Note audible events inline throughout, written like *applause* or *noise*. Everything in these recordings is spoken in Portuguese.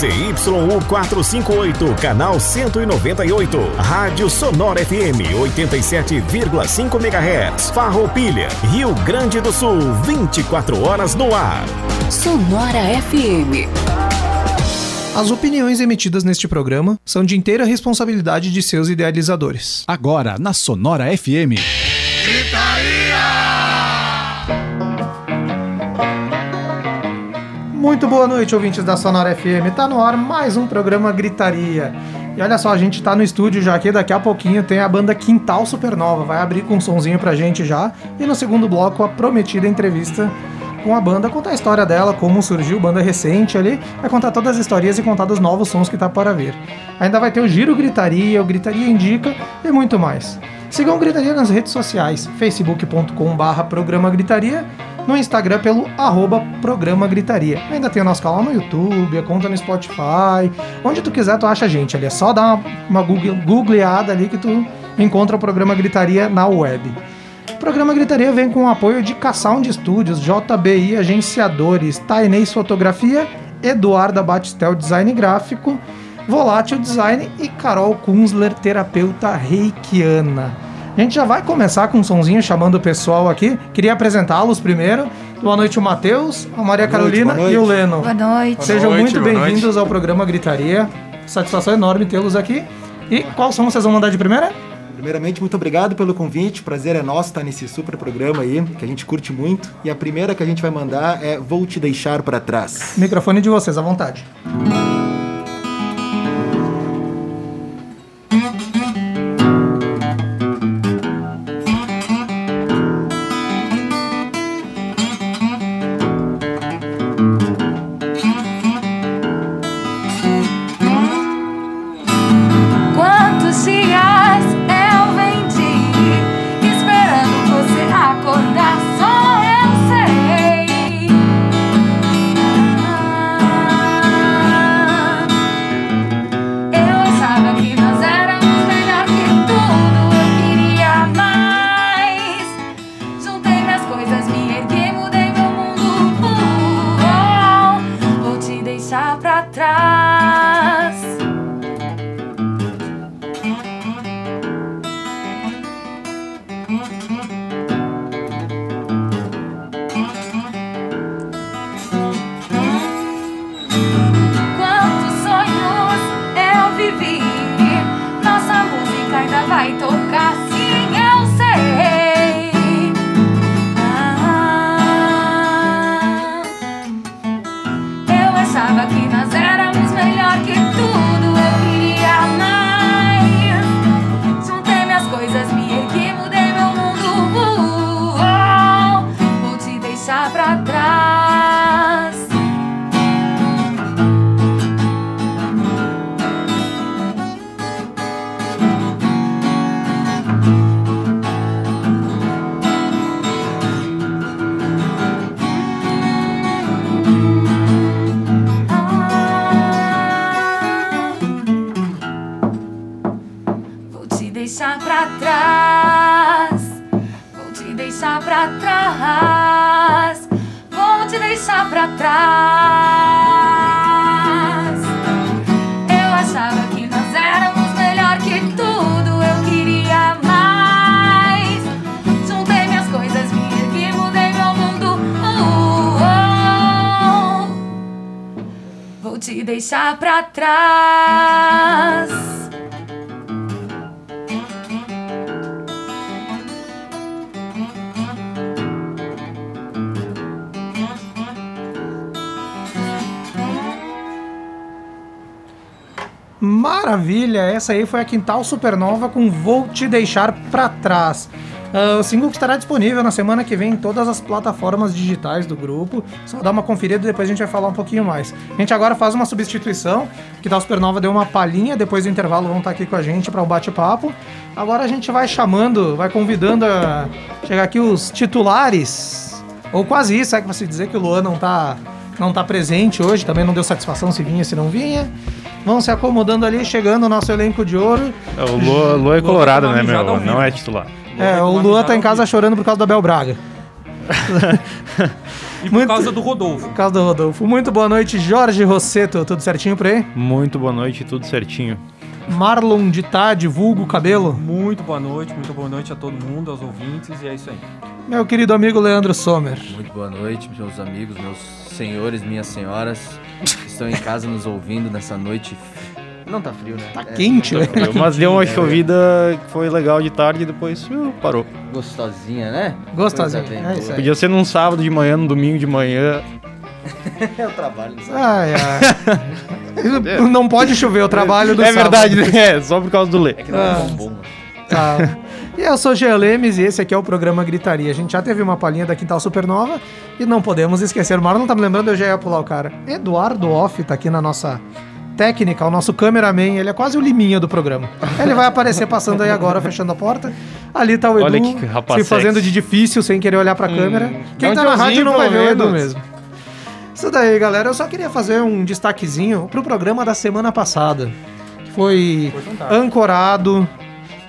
ZYU 458, canal 198. Rádio Sonora FM 87,5 MHz. Farroupilha, Rio Grande do Sul, 24 horas no ar. Sonora FM. As opiniões emitidas neste programa são de inteira responsabilidade de seus idealizadores. Agora na Sonora FM. Muito boa noite, ouvintes da Sonora FM. Tá no ar mais um programa Gritaria. E olha só, a gente tá no estúdio já aqui, daqui a pouquinho tem a banda Quintal Supernova, vai abrir com um sonzinho pra gente já. E no segundo bloco, a prometida entrevista com a banda, contar a história dela, como surgiu, banda recente ali, vai contar todas as histórias e contar dos novos sons que tá para vir. Ainda vai ter o Giro Gritaria, o Gritaria Indica e muito mais. Sigam Gritaria nas redes sociais, facebook.com barra programa Gritaria, no Instagram pelo arroba programa Gritaria. Ainda tem o nosso canal no YouTube, a conta no Spotify, onde tu quiser tu acha a gente ali, é só dar uma, uma google, googleada ali que tu encontra o programa Gritaria na web. O programa Gritaria vem com o apoio de K-Sound Studios, JBI Agenciadores, Tainês Fotografia, Eduarda Batistel Design Gráfico, Volátil Design e Carol Kunzler, terapeuta reikiana. A gente já vai começar com um sonzinho chamando o pessoal aqui. Queria apresentá-los primeiro. Boa noite, o Matheus, a Maria Carolina boa noite. e o Leno. Boa noite. Sejam noite, muito boa bem-vindos ao programa Gritaria. Satisfação enorme tê-los aqui. E qual som vocês vão mandar de primeira? Primeiramente, muito obrigado pelo convite. Prazer é nosso estar nesse super programa aí, que a gente curte muito. E a primeira que a gente vai mandar é Vou Te Deixar Pra Trás. Microfone de vocês, à vontade. Pra trás. Maravilha! Essa aí foi a Quintal Supernova com Vou Te Deixar Pra Trás. Ah, o single que estará disponível na semana que vem em todas as plataformas digitais do grupo. Só dá uma conferida e depois a gente vai falar um pouquinho mais. A gente agora faz uma substituição. Quintal Supernova deu uma palhinha, depois do intervalo vão estar aqui com a gente para o bate-papo. Agora a gente vai chamando, vai convidando a chegar aqui os titulares. Ou quase isso, é que você dizer que o Luan não tá, não tá presente hoje, também não deu satisfação se vinha, se não vinha. Vão se acomodando ali, chegando o nosso elenco de ouro. É, O Lua, Lua é colorado, tá né, meu? Não é titular. É, o Luan tá em casa chorando por causa do Abel Braga. *laughs* E por Muito- causa do Rodolfo. Por causa do Rodolfo. Muito boa noite, Jorge Rosseto. Tudo certinho por aí? Muito boa noite, tudo certinho. Marlon de Tade, vulgo cabelo. Muito boa noite, muito boa noite a todo mundo, aos ouvintes, e é isso aí. Meu querido amigo Leandro Sommer. Muito boa noite, meus amigos, meus senhores, minhas senhoras que estão em casa nos ouvindo nessa noite. Não tá frio, né? Tá É, quente, né? Mas deu uma É. chovida que foi legal de tarde e depois uh, parou. Gostosinha, né? Gostosinha, é isso boa. aí. Podia ser num sábado de manhã, num domingo de manhã. *laughs* Eu trabalho nisso aí. Ai, ai. *laughs* Não pode chover o trabalho do é sábado. verdade, né? É, só por causa do Lê. É que não é Ah. tão bom. Tá. E eu sou Jean Lemes e esse aqui é o programa Gritaria. A gente já teve uma palhinha da Quintal Supernova e não podemos esquecer. O Marlon tá me lembrando, eu já ia pular o cara. Eduardo Off tá aqui na nossa técnica, o nosso cameraman, ele é quase o liminha do programa. Ele vai aparecer passando aí agora, fechando a porta. Ali tá o Edu, Olha que rapaz se fazendo sexy. de difícil, sem querer olhar pra câmera. Quem tá na rádio não vai ver o Edu mesmo. Isso daí, galera. Eu só queria fazer um destaquezinho pro programa da semana passada. Que foi ancorado,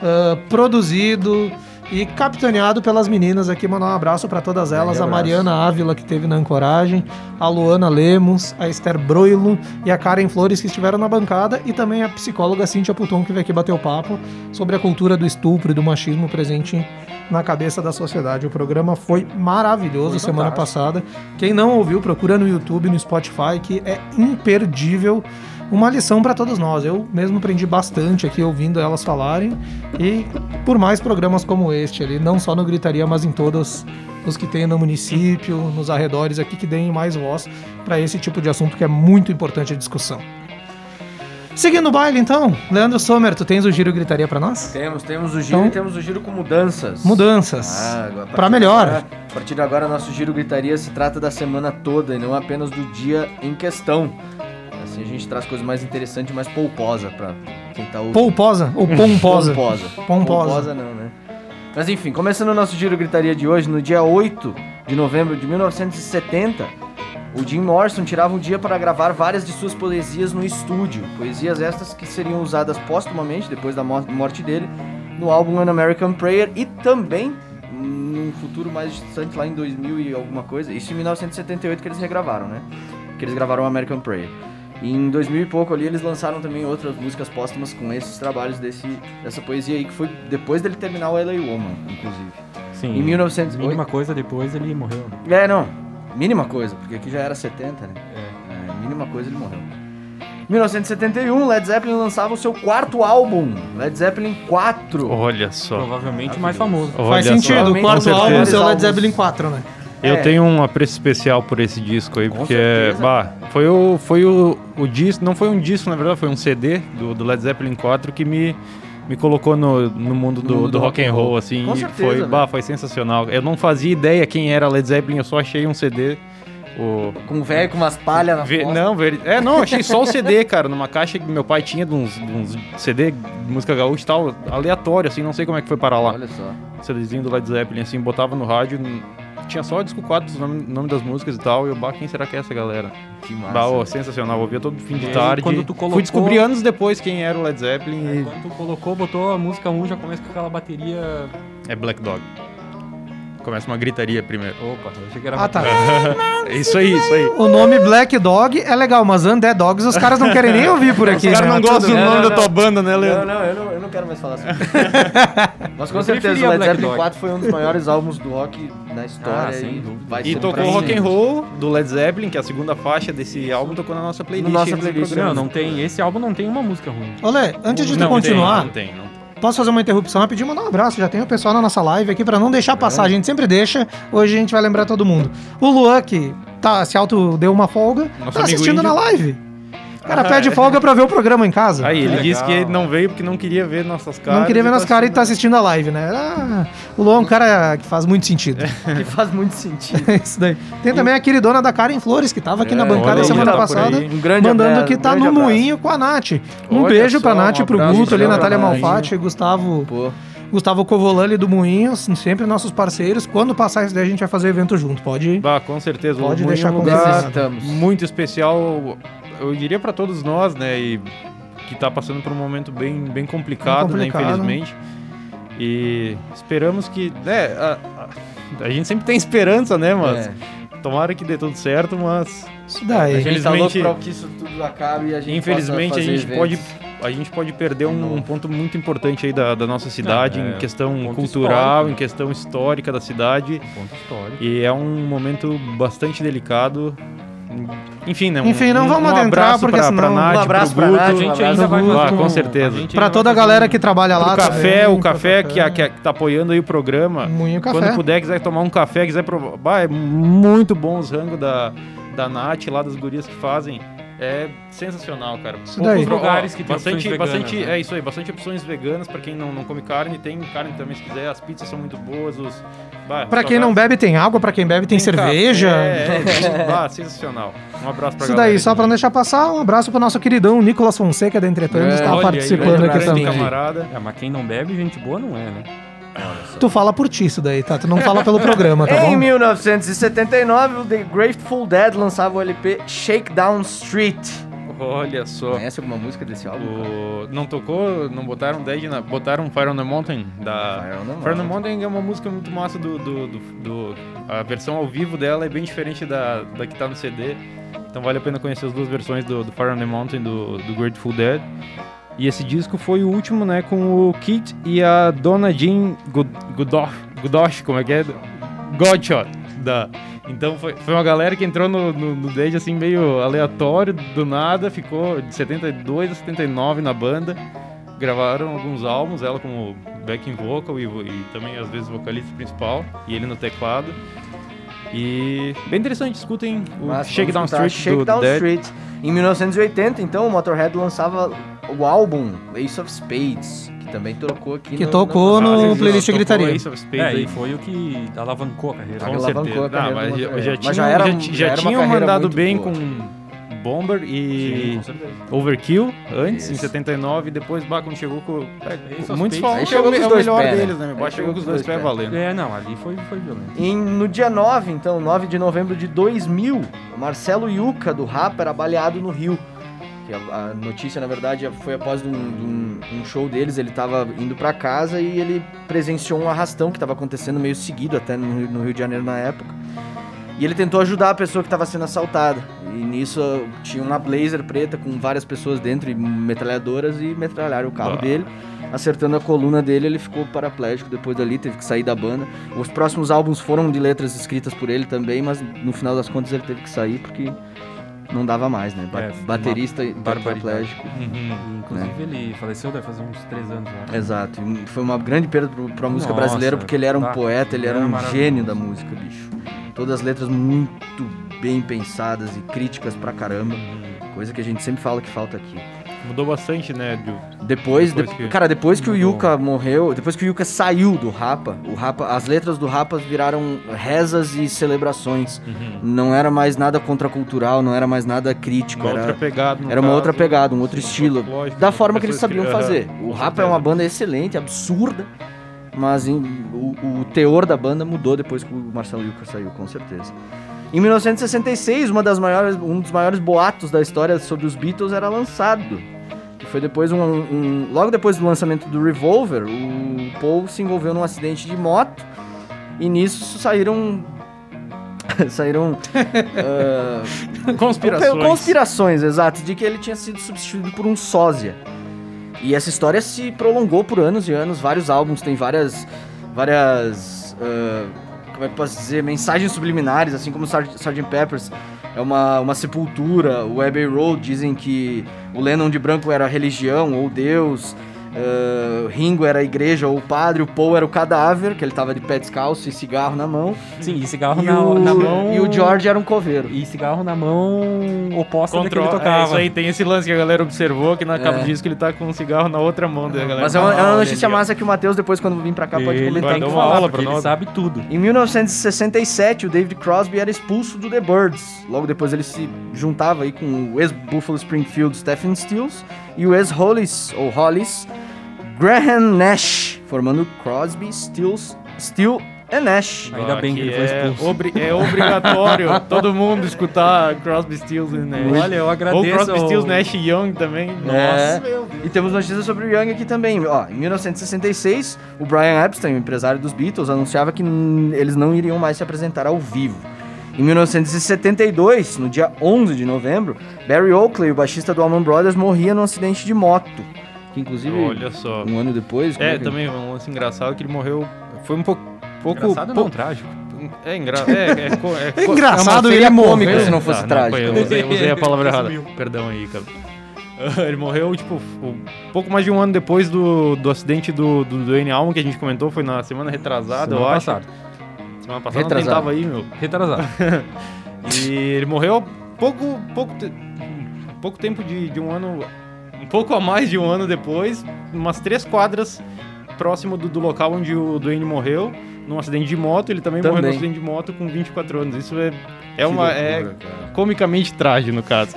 ah, produzido e capitaneado pelas meninas aqui. Mandar um abraço para todas elas. A. Mariana Ávila, que teve na ancoragem, a Luana Lemos, a Esther Broilo e a Karen Flores, que estiveram na bancada, e também a psicóloga Cíntia Puton, que veio aqui bater o papo sobre a cultura do estupro e do machismo presente na cabeça da sociedade. O programa foi maravilhoso semana passada. Quem não ouviu, procura no YouTube, no Spotify, que é imperdível. Uma lição para todos nós. Eu mesmo aprendi bastante aqui ouvindo elas falarem. E por mais programas como este ali, não só no Gritaria, mas em todos os que tem no município, nos arredores aqui, que deem mais voz para esse tipo de assunto que é muito importante a discussão. Seguindo o baile, então, Leandro Sommer, tu tens o giro gritaria para nós? Temos, temos o giro Então- e temos o giro com mudanças. Mudanças. Ah, agora- a Pra partir melhor. agora- a partir de agora, nosso giro gritaria se trata da semana toda e não apenas do dia em questão. Assim a gente traz coisas mais interessantes e mais polposa pra quem tá ouvindo. Polposa ou *laughs* pomposa? Pomposa. Pomposa. não, né? Mas enfim, começando o nosso giro gritaria de hoje, no dia 8 de novembro de 1970, o Jim Morrison tirava um dia para gravar várias de suas poesias no estúdio. Poesias estas que seriam usadas póstumamente, depois da mo- morte dele, no álbum An American Prayer e também num futuro mais distante, lá em 2000 e alguma coisa. Isso em 1978 que eles regravaram, né? Que eles gravaram American Prayer. E em 2000 e pouco ali eles lançaram também outras músicas póstumas com esses trabalhos desse, dessa poesia aí, que foi depois dele terminar o LA Woman, inclusive. Sim. Em 1900 Mínima coisa, depois ele morreu. É, não. Mínima coisa, porque aqui já era 70, né? É, mínima coisa ele morreu. Em 1971, Led Zeppelin lançava o seu quarto álbum, Led Zeppelin 4. Olha só. Provavelmente o mais famoso. Olha Faz sentido, o quarto álbum ser o Led. Zeppelin 4, né? Eu É. tenho um apreço especial por esse disco aí, Com porque certeza. bah, foi o foi o, o disco, não foi um disco, na verdade, foi um CD do, do Led Zeppelin 4 que me me colocou no, no mundo do, mundo do rock and roll assim, Com e certeza, foi, velho. bah, foi sensacional. Eu não fazia ideia quem era Led Zeppelin, eu só achei um CD o Com um velho com umas palhas na Ve- não, ver... é, não, achei só o CD, cara, numa caixa que meu pai tinha de uns, de uns CD de música gaúcha e tal, aleatório, assim, não sei como é que foi parar lá. Olha só. CDzinho do Led Zeppelin, assim, botava no rádio, tinha só o disco 4, o nome, nome das músicas e tal, e eu, bah, quem será que é essa galera? Que massa. Bah, ô, sensacional, eu ouvia todo fim de E aí, tarde. quando tu colocou- Fui descobrir anos depois quem era o Led Zeppelin Aí e... quando tu colocou, botou a música 1, já começa com aquela bateria. É Black Dog. Começa uma gritaria primeiro. Opa, eu achei que era Ah, tá. *laughs* Isso aí, isso aí. O nome Black Dog é legal, mas Undead Dogs os caras não querem nem ouvir por aqui. Os caras né? não gostam do nome Não, da não, tua banda, né, Não, Leandro? não, eu não, eu não quero mais falar sobre isso. *laughs* Mas com Eu certeza, o Led Zeppelin Dog. 4 foi um dos maiores álbuns do rock na história. Ah, sem e dúvida. vai E tocou Rock and Roll do Led Zeppelin, que é a segunda faixa desse álbum, tocou na nossa playlist. No nossa playlist. Não, não tem. Esse álbum não tem uma música ruim. Olê, antes de tu Não continuar, Tem, não tem, não tem. Posso fazer uma interrupção rapidinho? Mandar um abraço. Já tem o pessoal na nossa live aqui pra não deixar passar. A gente sempre deixa. Hoje a gente vai lembrar todo mundo. O Luan, que tá, se auto deu uma folga, Nosso tá assistindo índio. na live. O cara pede folga pra ver o programa em casa. Aí, ele legal. disse que não veio porque não queria ver nossas caras. não queria ver nas tá caras e tá assistindo. a live, né? Ah, o Luan é um cara que faz muito sentido. *laughs* Que faz muito sentido. É isso daí. Tem também a queridona da Karen Flores, que tava aqui É, na bancada olha aí, semana tá passada. Um grande mandando abraço, que um tá grande no abraço. moinho com a Nath. Um Olha beijo pra só, Nath e um pro Guto ali, um Natália. Malfatti, Gustavo, Pô, Gustavo Covolani do Moinho, sempre nossos parceiros. Quando passar isso daí, a gente vai fazer evento junto. Pode ir. Bah, com certeza. Pode o Moinho deixar é um lugar muito especial, eu diria pra todos nós, né? E que tá passando por um momento bem, bem complicado, Bem complicado. né? Infelizmente. E esperamos que. Né, a- a- a gente sempre tem esperança, né, mas É. tomara que dê tudo certo, mas Isso daí. A gente tá louco pra que isso tudo acabe e a gente infelizmente possa a gente pode eventos. a gente pode perder um, um ponto muito importante aí da, da nossa cidade é em questão um cultural, histórico. em questão histórica da cidade. Ponto histórico. E é um momento bastante delicado. Enfim, né? um- Enfim, não um- vamos um adentrar, abraço porque pra, senão- pra Nath, Um abraço pro pra Guto, Nath, A gente abraço ainda vai Ah, com certeza. Pra ainda toda a galera que trabalha lá. O café, também, o café que, café. que, que tá apoiando aí o programa. Moinho Café. Quando puder, quiser tomar um café, quiser provar. Bah, é muito bom os rangos da, da Nath, lá das gurias que fazem. É sensacional, cara. Isso daí. Poucos lugares que tem bastante, opções veganas, bastante, né? É isso aí, bastante opções veganas pra quem não, não come carne. Tem carne também se quiser, as pizzas são muito boas. Os, os quem não bebe, tem água. Pra quem bebe, tem, cerveja. café, É, é, bah, sensacional. Um abraço pra Isso galera. daí, só pra não deixar passar, um abraço pro nosso queridão Nicolas Fonseca da Entretantos, É, que tá Olha aí, participando grande aqui também. camarada. É, mas quem não bebe, gente boa não é, né? Tu fala por ti isso daí, tá? Tu não fala pelo *laughs* programa, tá Em bom? 1979, o The Grateful Dead lançava o LP Shakedown Street. Olha só. Conhece alguma música desse álbum? O- Não tocou, não botaram Dead na. Botaram Fire on the Mountain da. Fire on the Fire on the Mountain. Mountain é uma música muito massa do. do, do- do- a versão ao vivo dela é bem diferente da, da que tá no CD. Então vale a pena conhecer as duas versões do, do Fire on the Mountain do, do Grateful Dead. E esse disco foi o último, né, com o Kit e a Dona Jean Godosh, Godosh, como é que é? Godshot. Da, então foi, foi uma galera que entrou no, no, no assim meio aleatório, do nada, ficou de 72 a 79 na banda. Gravaram alguns álbuns, ela como backing vocal e, e também às vezes vocalista principal, e ele no teclado. E bem interessante, escutem o Mas Shakedown vamos escutar Street do Shakedown Dead. Street. Em 1980, então, o Motorhead lançava o álbum Ace of Spades, que também tocou aqui Que no, tocou na- no Ah, playlist Gritaria. Ace of Spades É, aí. e foi o que alavancou a carreira. Com alavancou certeza. a carreira do mas já, já Mas tinham, já era- já, já tinham mandado bem boa. com Bomber Sim, e com certeza. Overkill antes, em Isso. 79, e depois bah, quando chegou com. é, Ace of muitos falam que é o, chegou me- com é os o dois melhor pés, né? deles, né? Aí Bah, chegou com os dois pés valendo. É, não, ali foi, foi violento. E no dia 9, então, 9 de novembro de 2000, Marcelo Yuca, do Rapa, era baleado no Rio. Que a, a notícia, na verdade, foi após um, um- um show deles. Ele tava indo pra casa e ele presenciou um arrastão que tava acontecendo meio seguido até no, no Rio de Janeiro na época. E ele tentou ajudar a pessoa que estava sendo assaltada. E nisso tinha uma blazer preta com várias pessoas dentro e metralhadoras e metralharam o carro Ah. dele. Acertando a coluna dele, ele ficou paraplégico depois dali, teve que sair da banda. Os próximos álbuns foram de letras escritas por ele também, mas no final das contas ele teve que sair porque não dava mais, né? Ba- É, baterista paraplégico. Uhum. Inclusive, ele faleceu, deve fazer uns três anos já. Exato. E foi uma grande perda pro- pra música Nossa, brasileira, porque ele era um tá. poeta, ele era era um gênio da música, bicho. Todas as letras muito bem pensadas e críticas pra caramba. Coisa que a gente sempre fala que falta aqui. Mudou bastante, né? do- Depois, Depois de- que- cara, depois que o Mudou. Yuka morreu, depois que o Yuka saiu do Rapa, o Rapa, as letras do Rapa viraram rezas e celebrações. Uhum. Não era mais nada contracultural, não era mais nada crítico, Uma era, outra pegada. era uma caso. outra pegada, um outro estilo, da forma que eles sabiam aham, fazer. O Rapa é uma banda excelente, absurda, mas em- o, o teor da banda mudou depois que o Marcelo Yuka saiu, com certeza. Em 1966, uma das maiores, um dos maiores boatos da história sobre os Beatles era lançado. Que foi depois um, um- Logo depois do lançamento do Revolver, o Paul se envolveu num acidente de moto. E nisso saíram. *laughs* saíram. *laughs* ah, Conspirações. Conspirações, exato, de que ele tinha sido substituído por um sósia. E essa história se prolongou por anos e anos, vários álbuns, tem várias. várias. ah, como é que posso dizer? Mensagens subliminares, assim como. Sgt. Peppers é uma, uma sepultura. O Abbey Road dizem que o Lennon de branco era religião ou Deus. Ah, Ringo era a igreja ou o padre, o Paul era o cadáver, que ele tava de pé descalço e cigarro na mão. Sim, e cigarro E na, o, na mão. e o George era um coveiro. E cigarro na mão oposta da que Control, ele é, tocava. isso aí tem esse lance que a galera observou que na capa É. do disco ele tá com um cigarro na outra mão da galera. Mas é uma, é uma notícia massa que o Matheus, depois, quando vir pra cá, pode ele comentar. que uma falar, aula pra ele nós. sabe tudo. Em 1967, o David Crosby era expulso do The Birds. Logo depois ele se juntava aí com o ex-Buffalo Springfield Stephen Stills e o ex-Hollis, ou Hollis, Graham Nash, formando Crosby, Stills, Still and Nash. Ainda bem que ele foi é, expulso. obri- é obrigatório *laughs* todo mundo escutar Crosby, Stills e Nash. Olha, eu Ou agradeço Crosby, ao- Stills, Nash e Young também. É, Nossa. e temos notícias sobre o Young aqui também. Ó, em 1966, o Brian Epstein, o empresário dos Beatles, anunciava que eles não iriam mais se apresentar ao vivo. Em 1972, no dia 11 de novembro, Barry Oakley, o baixista do Allman Brothers, morria num acidente de moto. Que inclusive, Olha só. um ano depois... É, que- também um lance engraçado que ele morreu. Foi um pouco. pouco Engraçado pou- não, trágico. É, engra... é, é, é, É engraçado seria ele cômico morrer. se não fosse Tá, trágico. foi, eu usei, usei a palavra errada. Perdão aí, cara. *laughs* Ele morreu, tipo, um pouco mais de um ano depois do, do acidente do, do Dwayne Allen que a gente comentou, foi na semana retrasada, eu Semana acho. passada. Semana passada Retrasada. não tava aí, meu. Retrasado. *laughs* E ele morreu pouco, pouco, te- pouco tempo de, de um ano, um pouco a mais de um ano depois, umas três quadras próximo do, do local onde o Dwayne morreu, num acidente de moto. Ele também, morreu num Também. acidente de moto com 24 anos. Isso é, é, uma, é loucura, cara. comicamente trágico, no caso.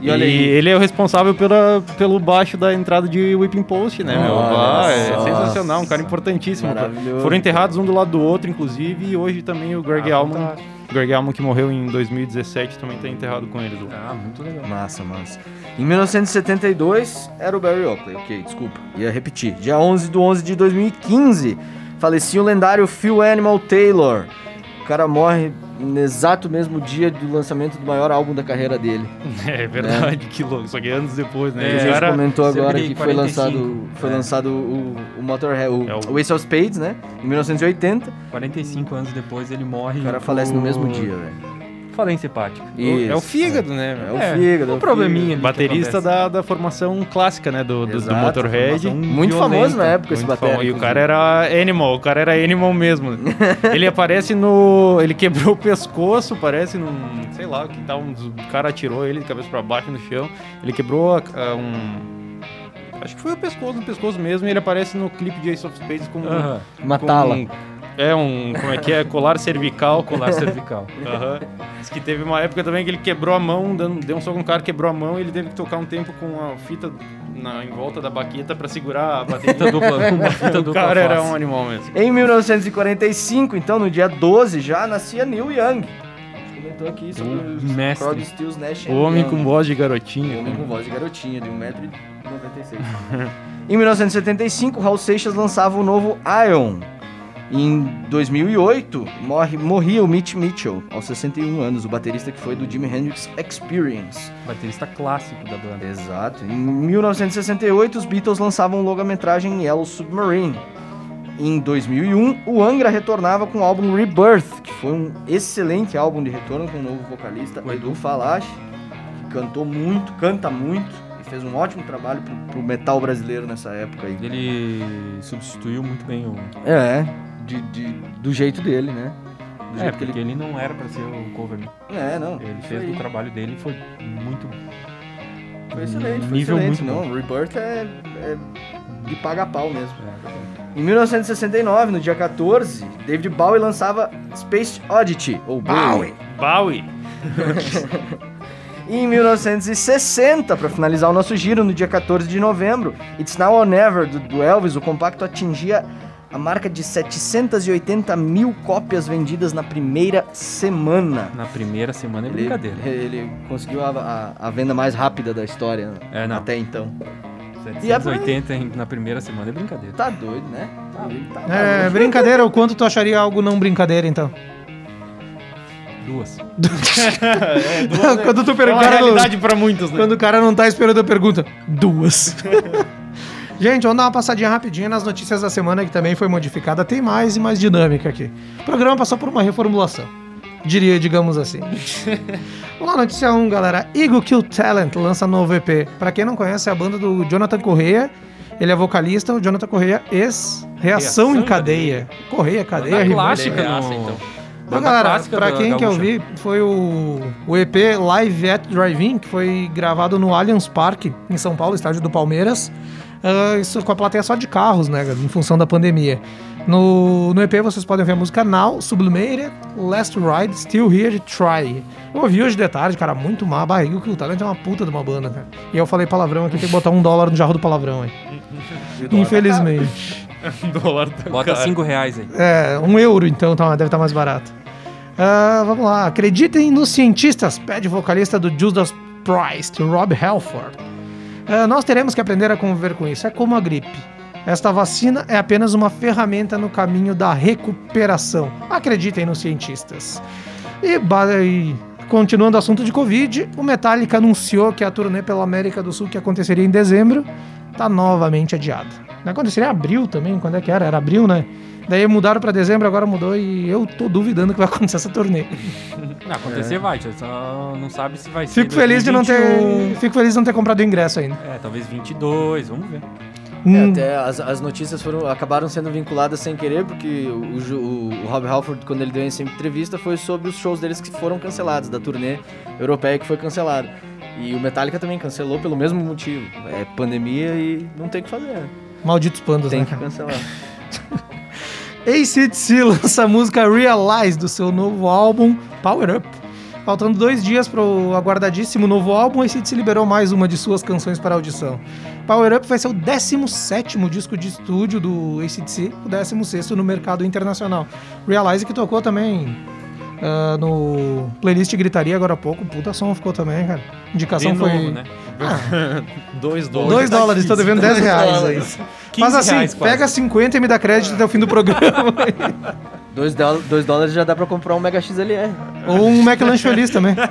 E aí. ele é o responsável pela, pelo baixo da entrada de Whipping Post, né, meu? Ah, é sensacional, um cara importantíssimo. Foram enterrados um do lado do outro, inclusive, e hoje também o Greg Ah, Allman, fantástico. Greg Allman que morreu em 2017 também tá enterrado com eles. lá. Ah, muito legal. Massa, massa. Em 1972, era o Barry Oakley. Ok, desculpa. Ia repetir. Dia 11 de 11 de 2015, falecia o lendário Phil Animal Taylor. O cara morre no exato mesmo dia do lançamento do maior álbum da carreira dele. *laughs* É verdade, que louco. Só que anos depois, né? É, a gente comentou agora que foi 45. lançado, foi É. lançado o, o Motorhead, o, É o- o Ace of Spades, né? Em 1980. 45 anos depois ele morre. O cara falece no mesmo dia, velho. Falência hepática. Isso, é o fígado, né? É o É, fígado. é um o probleminha. Baterista da, da formação clássica, né? Do, do, do Exato, Motorhead. formação Muito violenta. famoso na época esse famoso. E o cara era animal, o cara era animal mesmo. *laughs* ele aparece no. Ele quebrou o pescoço, parece num. Sei lá, que tá um, o cara atirou ele de cabeça pra baixo no chão. Ele quebrou a- a um. Acho que foi o pescoço, no pescoço mesmo, e ele aparece no clipe de Ace of Spades com. Aham. Uma com tala. É um. Como é que é? Colar cervical. Colar cervical. *laughs* Aham. Diz que teve uma época também que ele quebrou a mão, dando, deu um soco no cara, quebrou a mão e ele teve que tocar um tempo com a fita na, em volta da baqueta pra segurar a bateria. Dupla, uma fita *laughs* o dupla cara era um animal mesmo. Em 1945, então, no dia 12, já nascia Neil Young. A gente comentou aqui sobre O os. Crosby, Stills, Nash O and homem Young. com voz de O garotinho. homem com voz de garotinha, de 1,96m. em 1975, Hal Seixas lançava o novo Ion. Em 2008, morre, morria o Mitch Mitchell, aos 61 anos, o baterista que foi do Jimi Hendrix Experience. Baterista clássico da banda. Exato. Em 1968, os Beatles lançavam longa-metragem Yellow Submarine. Em 2001, o Angra retornava com o álbum Rebirth, que foi um excelente álbum de retorno com o novo vocalista O Edu. Falache, que cantou muito, canta muito e fez um ótimo trabalho pro, pro metal brasileiro nessa época aí. Ele substituiu muito bem o. É, de, de- do jeito dele, né? Do É, porque ele não era pra ser o cover. né? É, não. Ele fez o trabalho dele e foi muito. Foi excelente, foi nível excelente. muito não, bom. Rebirth é, é de paga pau mesmo. É, Em 1969, no dia 14, David Bowie lançava Space Oddity, ou Bowie. Bowie. *laughs* E em 1960, para finalizar o nosso giro, no dia 14 de novembro, It's Now or Never, do Elvis, o compacto atingia a marca de 780 mil cópias vendidas na primeira semana. Na primeira semana é Ele, brincadeira. ele conseguiu a, a- a venda mais rápida da história É, não. até então. E é por aí. 780 em- na primeira semana é brincadeira. Tá doido, né? Ele tá É, maluco. brincadeira, o quanto tu acharia algo não brincadeira, então? Duas. *laughs* quando tu É uma pergunta. realidade pra muitos, né? Quando o cara não tá esperando a pergunta. Duas. *laughs* Gente, vamos dar uma passadinha rapidinha nas notícias da semana que também foi modificada. Tem mais e mais dinâmica aqui. O programa passou por uma reformulação. Diria, digamos assim. *laughs* Vamos lá, notícia 1, galera. Eagle Kill Talent lança novo EP. Pra quem não conhece, é a banda do Jonathan Correia. Ele é vocalista, o Jonathan Correia, ex-reação Reação em em cadeia. Correia, cadeia, Banda clássica Reaça, no... então. Então, galera, pra da quem quer ouvir, foi o, o EP Live at Drive-In, que foi gravado no Allianz Parque, em São Paulo, estádio do Palmeiras. Ah, isso com a plateia só de carros, né, em função da pandemia. No, no EP vocês podem ver a música Now, Sublimated, Last Ride, Still Here, Try. Eu ouvi hoje de tarde, cara, muito má. Barriga que o talento é uma puta de uma banda, cara. E eu falei palavrão aqui, tem que botar um dólar no jarro do palavrão aí. Tá Infelizmente. O *laughs* dólar tá Bota caro. 5 reais aí. É, um euro então tá, deve estar mais barato. Ah, vamos lá. Acreditem nos cientistas, pede o vocalista do Judas Priest, Rob Halford. Ah, nós teremos que aprender a conviver com isso. É como a gripe. Esta vacina é apenas uma ferramenta no caminho da recuperação. Acreditem nos cientistas. E, e continuando o assunto de Covid, o Metallica anunciou que a turnê pela América do Sul, que aconteceria em dezembro, está novamente adiada. Não aconteceria em abril também? Quando é que era? Era abril, né? Daí mudaram pra dezembro, agora mudou e eu tô duvidando que vai *laughs* acontecer essa turnê. Não, acontecer vai, tio, só não sabe se vai ser. Fico feliz de não ter, 2021. fico feliz de não ter comprado o ingresso ainda. É, talvez 22, vamos ver. É, Hum, até as, as notícias foram, acabaram sendo vinculadas sem querer, porque o, o, o Rob Halford, quando ele deu essa entrevista, foi sobre os shows deles que foram cancelados, da turnê europeia que foi cancelada. E o Metallica também cancelou pelo mesmo motivo. É pandemia e não tem o que fazer. né? malditos pandas, Tem né? que cara? cancelar. *laughs* ACDC *laughs* lança a música Realize do seu novo álbum Power Up. Faltando dois dias para o aguardadíssimo novo álbum, a ACDC liberou mais uma de suas canções para audição. Power Up vai ser o 17 disco de estúdio do ACDC, o 16 no mercado internacional. Realize que tocou também ah, no playlist Gritaria agora há pouco. Puta som ficou também, cara. Indicação De foi... novo, né? *laughs* 2 dólares. 2 dólares, tô devendo 10 reais aí. 15 Faz assim, reais pega 50 e me dá crédito até o fim do programa. *laughs* Dois, dó- dois dólares já dá pra comprar um Mega XLR. Ou um McLanche feliz também. *laughs*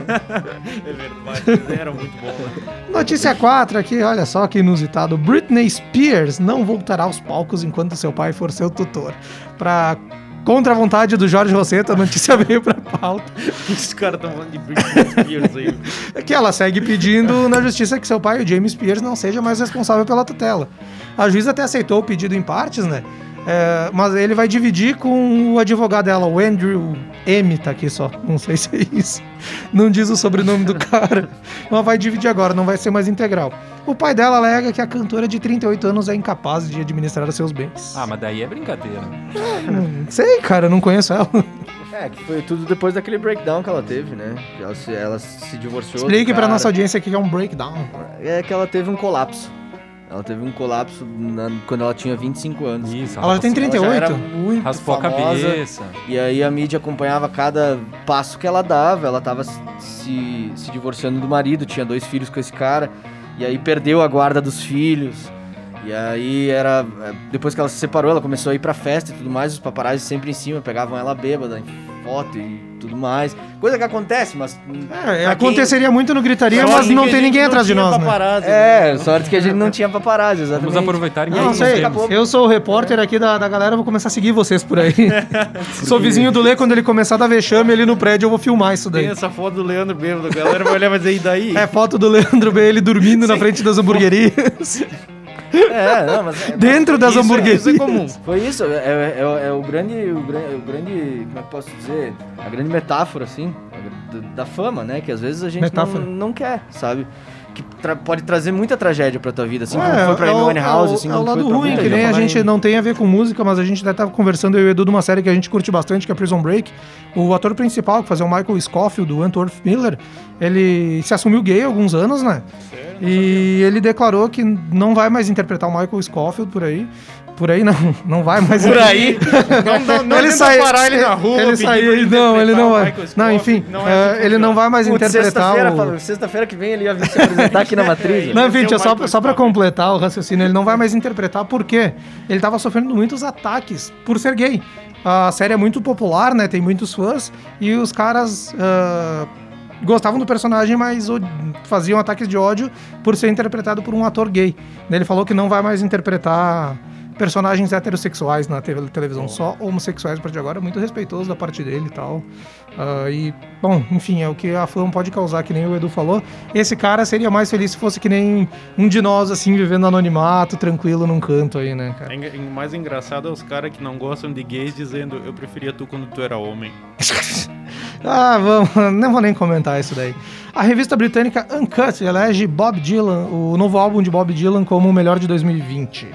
É verdade, era muito bom. né? Notícia 4 aqui, olha só que inusitado. Britney Spears não voltará aos palcos enquanto seu pai for seu tutor. Pra contra a vontade do Jorge Rosseto, a notícia *laughs* veio pra pauta. Os caras estão falando de Britney Spears aí. É que ela segue pedindo na justiça que seu pai, o James Spears, não seja mais responsável pela tutela. A juíza até aceitou o pedido em partes, né? É, mas ele vai dividir com o advogado dela, o Andrew M, tá aqui só. Não sei se é isso. Não diz o sobrenome do cara. Mas vai dividir agora, não vai ser mais integral. O pai dela alega que a cantora de 38 anos é incapaz de administrar os seus bens. Ah, mas daí é brincadeira. Não *laughs* sei, cara, não conheço ela. É, que foi tudo depois daquele breakdown que ela teve, né? Ela se, ela se divorciou. Explique pra nossa audiência aqui que é um breakdown. É que ela teve um colapso. Ela teve um colapso na- quando ela tinha 25 anos. Isso, Ela já tem raspou- 38. Ela já era muito Raspou a famosa. cabeça. E aí a mídia acompanhava cada passo que ela dava. Ela tava se, se divorciando do marido, tinha dois filhos com esse cara. E aí perdeu a guarda dos filhos. E aí era. é, Depois que ela se separou, ela começou a ir pra festa e tudo mais. Os paparazzi sempre em cima pegavam ela bêbada, em foto e tudo mais. Coisa que acontece, mas. É, pra quem- aconteceria muito no gritaria, Sorte mas não tem ninguém não atrás de nós, né? paparazzi, É, sorte que a gente não tinha paparazzi, exatamente. Vamos aproveitar e Não, aí, não sei. acabou. Eu sou o repórter aqui da, da galera, vou começar a seguir vocês por aí. *laughs* sou vizinho do Lê, quando ele começar a dar vexame ali no prédio, eu vou filmar isso Tem daí. essa foto do Leandro bêbado, a galera vai olhar, mas aí daí? É foto do Leandro B, ele dormindo na frente das hamburguerias. *laughs* É, não, mas. é- Dentro das Isso é- hamburguerias. É comum. Foi isso, é, é- é- é o grande, o grande, o grande, como é que posso dizer, a grande metáfora, assim, da, fama, né, que às vezes a gente não, não quer, sabe? Que tra- pode trazer muita tragédia pra tua vida, assim como É, foi pra é Amy Winehouse, é o- assim é o como lado ruim, que nem a gente em- não tem a ver com música, mas a gente até tava conversando, eu e o Edu, de uma série que a gente curte bastante, que é Prison Break. O ator principal, que fazia o Michael Scofield, do Wentworth Miller, ele se assumiu gay há alguns anos, né? E ele declarou que não vai mais interpretar o Michael Scofield por aí. Por aí não, *laughs* não vai mais. Por aí. *laughs* Não, não, não ele saiu, parar ele na rua, Ele saiu, ele não, ele não vai. Michael Não, enfim, não é que ele não vai mais Putz, interpretar sexta-feira, o... sexta-feira que vem ele ia vir se apresentar aqui na matriz. Não, tem o só, Michael só pra Scofield. completar o raciocínio, ele não vai mais interpretar porque ele tava sofrendo muitos ataques por ser gay. A série é muito popular, né? Tem muitos fãs e os caras ah, gostavam do personagem, mas faziam ataques de ódio por ser interpretado por um ator gay. Ele falou que não vai mais interpretar personagens heterossexuais na te- televisão, só homossexuais a partir de agora, muito respeitoso da parte dele e tal. Ah, e, bom, enfim, é o que a fã pode causar, que nem o Edu falou. Esse cara seria mais feliz se fosse que nem um de nós, assim, vivendo anonimato, tranquilo num canto aí, né, cara? É mais engraçado é os caras que não gostam de gays dizendo eu preferia tu quando tu era homem. *laughs* ah, vamos, *laughs* não vou nem comentar isso daí. A revista britânica Uncut elege Bob Dylan, o novo álbum de Bob Dylan, como o melhor de 2020.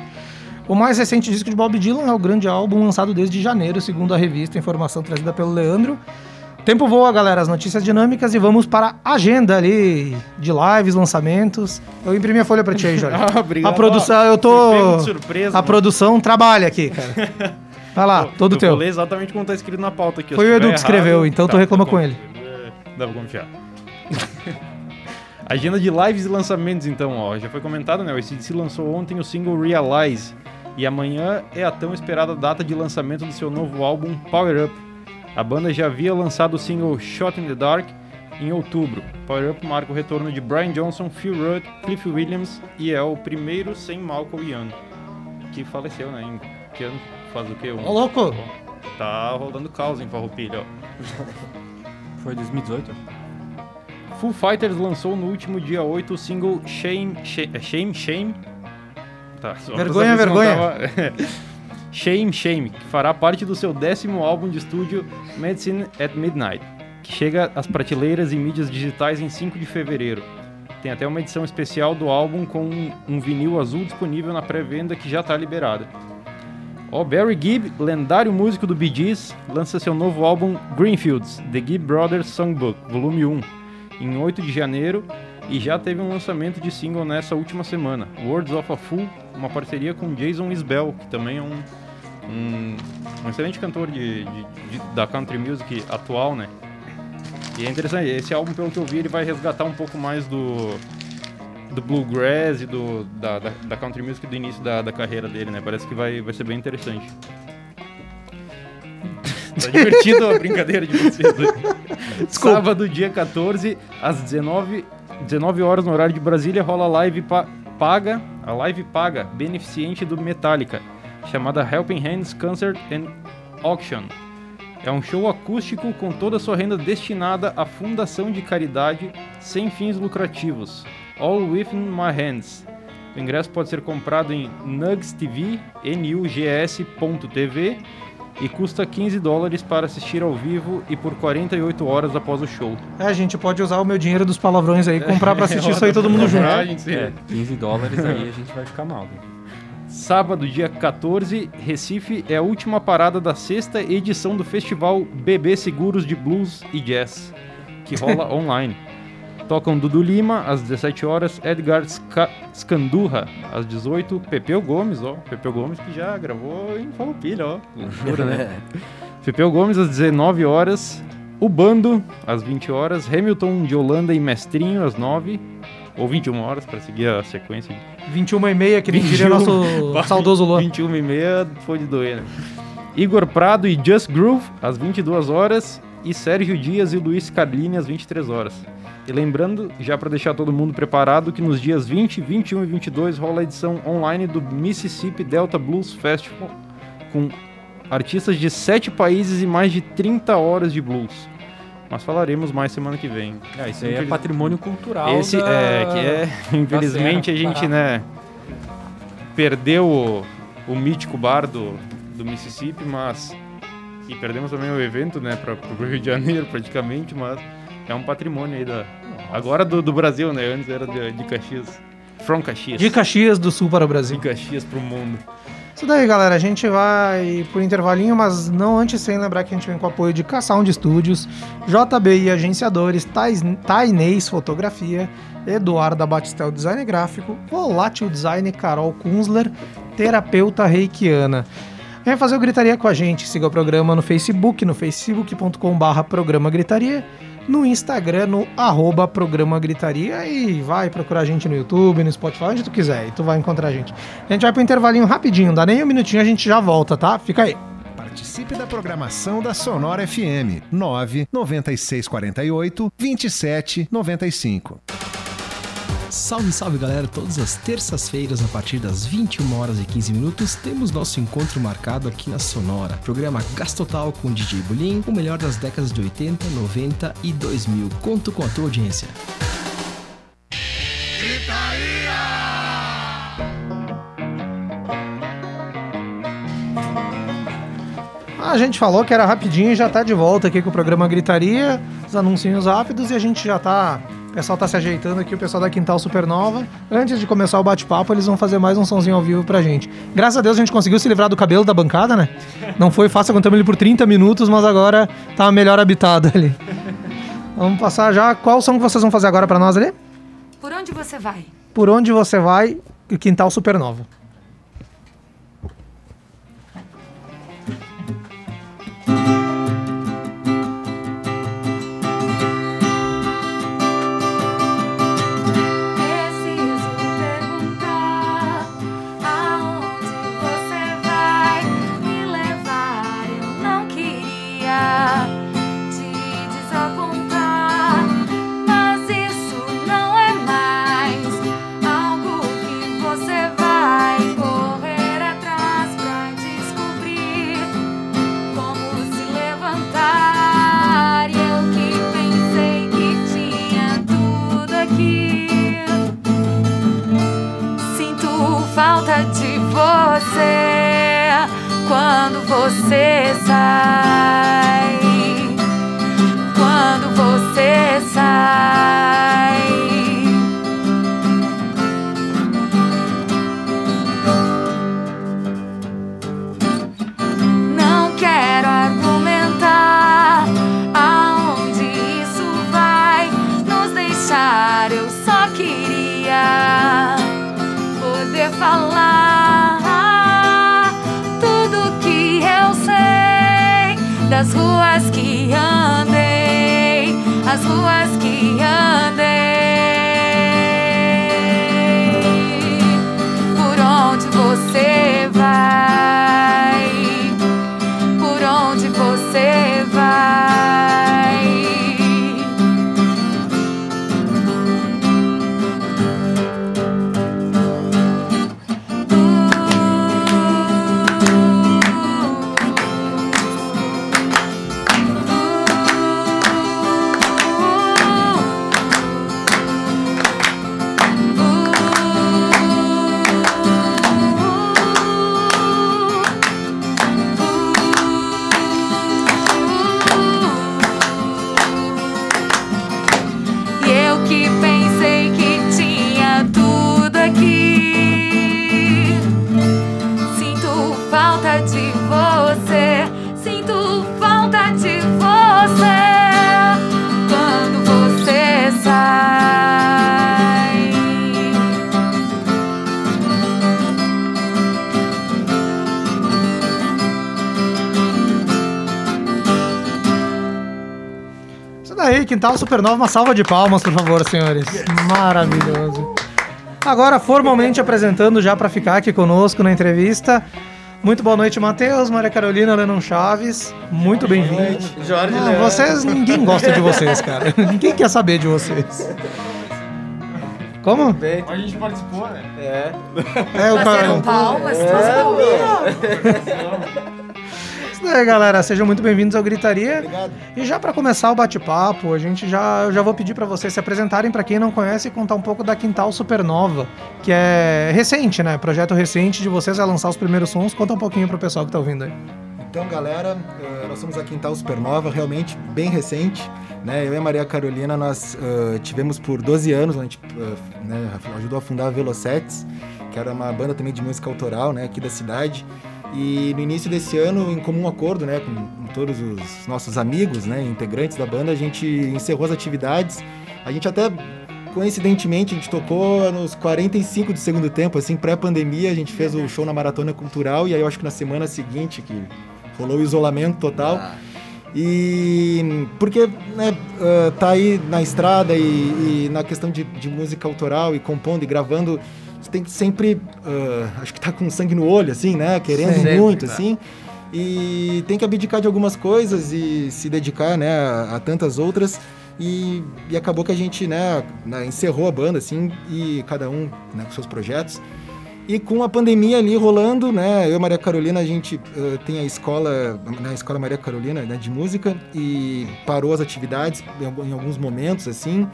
O mais recente disco de Bob Dylan é o grande álbum lançado desde janeiro, segundo a revista, informação trazida pelo Leandro. Tempo voa, galera, as notícias dinâmicas e vamos para a agenda ali de lives, lançamentos. Eu imprimi a folha pra ti aí, Jorge. *laughs* Ah, obrigado. A produção, eu tô. surpresa, a mano. produção trabalha aqui, cara. *laughs* Vai lá, todo eu teu. vou ler exatamente como tá escrito na pauta aqui. Foi Se o Edu que escreveu, então tu tá, reclama tá com ele. É, Dá pra confiar. *laughs* Agenda de lives e lançamentos, então, ó. Já foi comentado, né? O ACDC lançou ontem o single Realize. E amanhã é a tão esperada data de lançamento do seu novo álbum Power Up. A banda já havia lançado o single Shot in the Dark em outubro. Power Up marca o retorno de Brian Johnson, Phil Rudd, Cliff Williams e é o primeiro sem Malcolm Young, que faleceu, né? Em que ano? Faz o quê? Um- Ô, louco! Tá rolando caos em Farroupilha, ó. *laughs* Foi 2018? Foo Fighters lançou no último dia 8 o single Shame, Shame, Shame, Shame. Tá, Vergonha, vergonha. tava- *laughs* Shame, Shame, que fará parte do seu décimo álbum de estúdio Medicine at Midnight, que chega às prateleiras e mídias digitais em 5 de fevereiro. Tem até uma edição especial do álbum com um, um vinil azul disponível na pré-venda que já está liberada. O Barry Gibb, lendário músico do Bee Gees, lança seu novo álbum Greenfields, The Gibb Brothers Songbook, volume 1, em 8 de janeiro e já teve um lançamento de single nessa última semana, Words of a Fool, uma parceria com Jason Isbell, que também é um, um, um excelente cantor de, de- de- da country music atual, né? E é interessante, esse álbum, pelo que eu vi, ele vai resgatar um pouco mais do, do bluegrass e do, da, da, da country music do início da, da carreira dele, né? Parece que vai, vai ser bem interessante. tá divertido a brincadeira de vocês hoje. Sábado, dia 14, às 19, 19 horas no horário de Brasília, rola live pa- paga, a live paga, beneficente do Metallica, chamada Helping Hands Concert and Auction. É um show acústico com toda a sua renda destinada à fundação de caridade sem fins lucrativos. All Within My Hands. O ingresso pode ser comprado em Nugs TV, nugs.tv e custa 15 dólares para assistir ao vivo e por 48 horas após o show. É, a gente pode usar o meu dinheiro dos palavrões aí e comprar pra assistir *laughs* isso aí todo mundo junto. É, 15 dólares aí a *laughs* gente vai ficar mal. né? Sábado, dia 14, Recife é a última parada da sexta edição do festival BB Seguros de Blues e Jazz, que rola *laughs* online. Tocam Dudu Lima às 17 horas, Edgar Ska- Scandurra às 18, Pepeu Gomes, ó, Pepeu Gomes que já gravou em Farroupilha, ó, loucura, né? *laughs* Pepeu Gomes às 19 horas, O Bando às 20 horas, Hamilton de Holanda e Mestrinho às 9 ou 21 horas para seguir a sequência. 21 e meia, que nem diria 21, nosso *laughs* Bah, saudoso Luan. 21 e meia foi de doer, né? Igor Prado e Just Groove às 22 horas e Sérgio Dias e Luiz Carlini às 23 horas. E lembrando, já para deixar todo mundo preparado, que nos dias 20, 21 e 22 rola a edição online do Mississippi Delta Blues Festival com artistas de 7 países e mais de 30 horas de blues. Mas falaremos mais semana que vem. É, isso aí é patrimônio cultural. esse da- é que é, *laughs* infelizmente a gente, né, perdeu o, o mítico bar do, do Mississippi, mas e perdemos também o evento, né, para o Rio de Janeiro praticamente, mas é um patrimônio aí da agora do, do Brasil, né? Antes era de, de Caxias, from Caxias, De Caxias do Sul para o de Brasil. Caxias pro mundo. Isso daí, galera. A gente vai pro intervalinho, mas não antes sem lembrar que a gente vem com o apoio de K-Sound Studios, JBI Agenciadores, Tainês Fotografia, Eduarda Batistel Design Gráfico, Volátil Design Carol Kunzler, Terapeuta Reikiana. Vem fazer o Gritaria com a gente. Siga o programa no Facebook, no facebook.com.br Programa Gritaria, no Instagram, no arroba Programa Gritaria e vai procurar a gente no YouTube, no Spotify, onde tu quiser e tu vai encontrar a gente. A gente vai pro intervalinho rapidinho, dá nem um minutinho, a gente já volta, tá? Fica aí. Participe da programação da Sonora FM 99648 2795. Salve, salve galera! Todas as terças-feiras, a partir das 21 horas e 15 minutos, temos nosso encontro marcado aqui na Sonora. Programa Gastotal com DJ Bulim, o melhor das décadas de 80, 90 e 2000. Conto com a tua audiência. A gente falou que era rapidinho e já tá de volta aqui com o programa Gritaria, os anúncios rápidos e a gente já tá pessoal tá se ajeitando aqui, o pessoal da Quintal Supernova. Antes de começar o bate-papo, eles vão fazer mais um sonzinho ao vivo pra gente. Graças a Deus a gente conseguiu se livrar do cabelo da bancada, né? Não foi fácil, aguentamos ele por 30 minutos, mas agora tá melhor habitado ali. Vamos passar já. Qual som que vocês vão fazer agora pra nós ali? Por onde você vai? Por onde você vai, Quintal Supernova. Você Quintal Supernova, uma salva de palmas, por favor, senhores. Maravilhoso. Agora, formalmente apresentando já pra ficar aqui conosco na entrevista. Muito boa noite, Matheus, Maria Carolina, Lennon Chaves. Muito bem-vindo. Jorge Não, Leandro. vocês, ninguém gosta de vocês, cara. *laughs* Ninguém quer saber de vocês. Como? Bem, A gente participou, né? é. É, o cara. palmas, *laughs* Isso daí, galera. Sejam muito bem-vindos ao Gritaria. Obrigado. E já pra começar o bate-papo, a gente já, eu já vou pedir pra vocês se apresentarem pra quem não conhece e contar um pouco da Quintal Supernova, que é recente, né? Projeto recente de vocês a lançar os primeiros sons. Conta um pouquinho pro pessoal que tá ouvindo aí. Então, galera, eh, nós somos a Quintal Supernova, realmente bem recente. Né? Eu e a Maria Carolina, nós eh, tivemos por 12 anos, a gente eh, né, ajudou a fundar a Velocets, que era uma banda também de música autoral né, aqui da cidade. E no início desse ano, em comum acordo né, com, todos os nossos amigos, né, integrantes da banda, a gente encerrou as atividades. A gente até, coincidentemente, a gente tocou nos 45 do segundo tempo, assim, pré-pandemia, a gente fez o show na Maratona Cultural e aí eu acho que na semana seguinte, que rolou o isolamento total. E porque né, ah, tá aí na estrada e, e na questão de, de música autoral e compondo e gravando, você tem que sempre, ah, acho que tá com sangue no olho, assim, né? Querendo Sempre, muito, tá. assim. E tem que abdicar de algumas coisas e se dedicar, né, a, a tantas outras. E, e acabou que a gente, né, né, encerrou a banda, assim, e cada um né, com seus projetos. E com a pandemia ali rolando, né? Eu e Maria Carolina, a gente eh, tem a escola, na escola Maria Carolina, né, de música, e parou as atividades em alguns momentos, assim.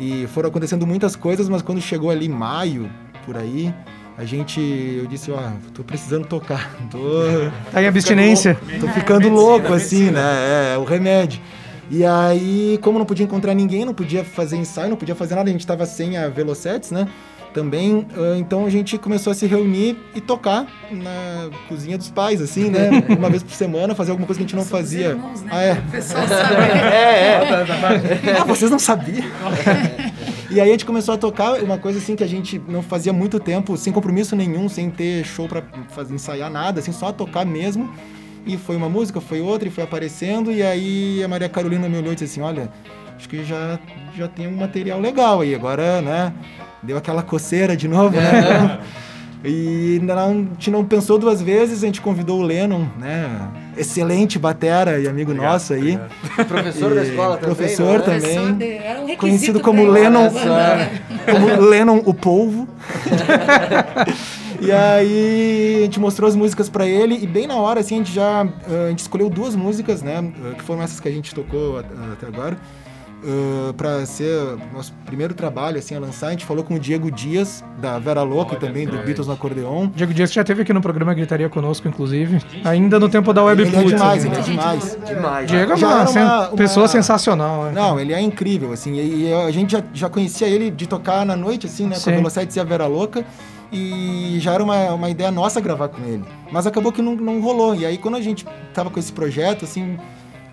E foram acontecendo muitas coisas, mas quando chegou ali maio, por aí, a gente, eu disse, ó, tô precisando tocar, *laughs* tô, Tá em abstinência. tô ficando louco, assim, né? É, é o remédio. E aí, como não podia encontrar ninguém, não podia fazer ensaio, não podia fazer nada, a gente tava sem a Velocets, né? Também, então a gente começou a se reunir e tocar na cozinha dos pais, assim, né? *laughs* Uma vez por semana, fazer alguma coisa que a gente não fazia. irmãos, né? Ah, é. O pessoal sabe. *laughs* Ah, vocês não sabiam? E aí a gente começou a tocar uma coisa assim que a gente não fazia muito tempo, sem compromisso nenhum, sem ter show pra fazer, ensaiar nada, assim, só tocar mesmo. E foi uma música, foi outra, e foi aparecendo, e aí a Maria Carolina me olhou e disse assim, olha, acho que já, já tem um material legal aí, agora, né, deu aquela coceira de novo, né? *laughs* E não, a gente não pensou duas vezes, a gente convidou o Lennon, né? Excelente batera e amigo nosso aí. Professor da E escola também, Professor não é? também. De- era um requisito Conhecido como Lennon, né? como Lennon o Polvo. *laughs* e aí a gente mostrou as músicas pra ele e bem na hora assim a gente já ah, a gente escolheu duas músicas, né, ah, que foram essas que a gente tocou até agora. Ah, pra ser nosso primeiro trabalho assim a lançar, a gente falou com o Diego Dias da Vera Louca e também do Beatles no acordeon. Diego Dias que já esteve aqui no programa Gritaria conosco, inclusive. Ainda no tempo da Web Ele é Putz, demais, né? ele é demais. Demais. Diego é uma, uma- uma- pessoa sensacional. né? Não, ele é incrível, assim. E, e a gente já, já conhecia ele de tocar na noite, assim, né? Com Sim. a Velocete e a Vera Louca. E já era uma, uma ideia nossa gravar com ele. Mas acabou que não, não rolou. E aí, quando a gente tava com esse projeto, assim,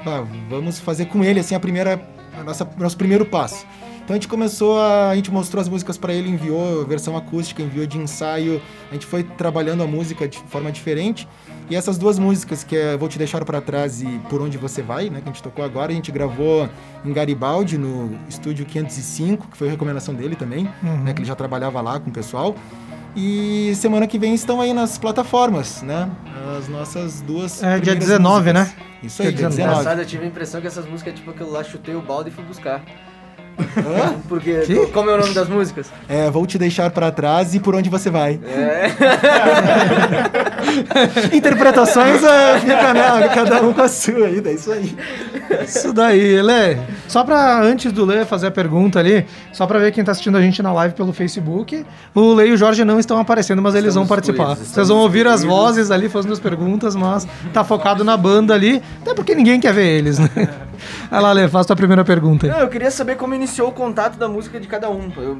ah, vamos fazer com ele, assim, a primeira, a nossa, nosso primeiro passo. Então a gente começou a. A gente mostrou as músicas pra ele, enviou versão acústica, enviou de ensaio. A gente foi trabalhando a música de forma diferente. E essas duas músicas, que é Vou Te Deixar Pra Trás e Por Onde Você Vai, né? Que a gente tocou agora, a gente gravou em Garibaldi, no estúdio 505, que foi recomendação dele também, Uhum. né? Que ele já trabalhava lá com o pessoal. E semana que vem estão aí nas plataformas, né? As nossas duas. É, dia primeiras 19, músicas. né? Isso aí, Dia dia 19. Engraçado, eu tive a impressão que essas músicas é tipo aquilo lá, chutei o balde e fui buscar. Hã? Porque, Que? como é o nome das músicas? É, vou te deixar pra trás e por onde você vai. É. *laughs* Interpretações é, fica, né? Cada um com a sua aí, é isso aí. Isso daí, Lê. Só pra, antes do Lê fazer a pergunta ali, só pra ver quem tá assistindo a gente na live pelo Facebook, o Lê e o Jorge não estão aparecendo, mas eles vão participar. Vocês vão ouvir as vozes ali fazendo as perguntas, mas tá focado na banda ali, até porque ninguém quer ver eles, né? *laughs* Vai lá, Lê, faz tua primeira pergunta. Não, eu queria saber como iniciou o contato da música de cada um. Eu-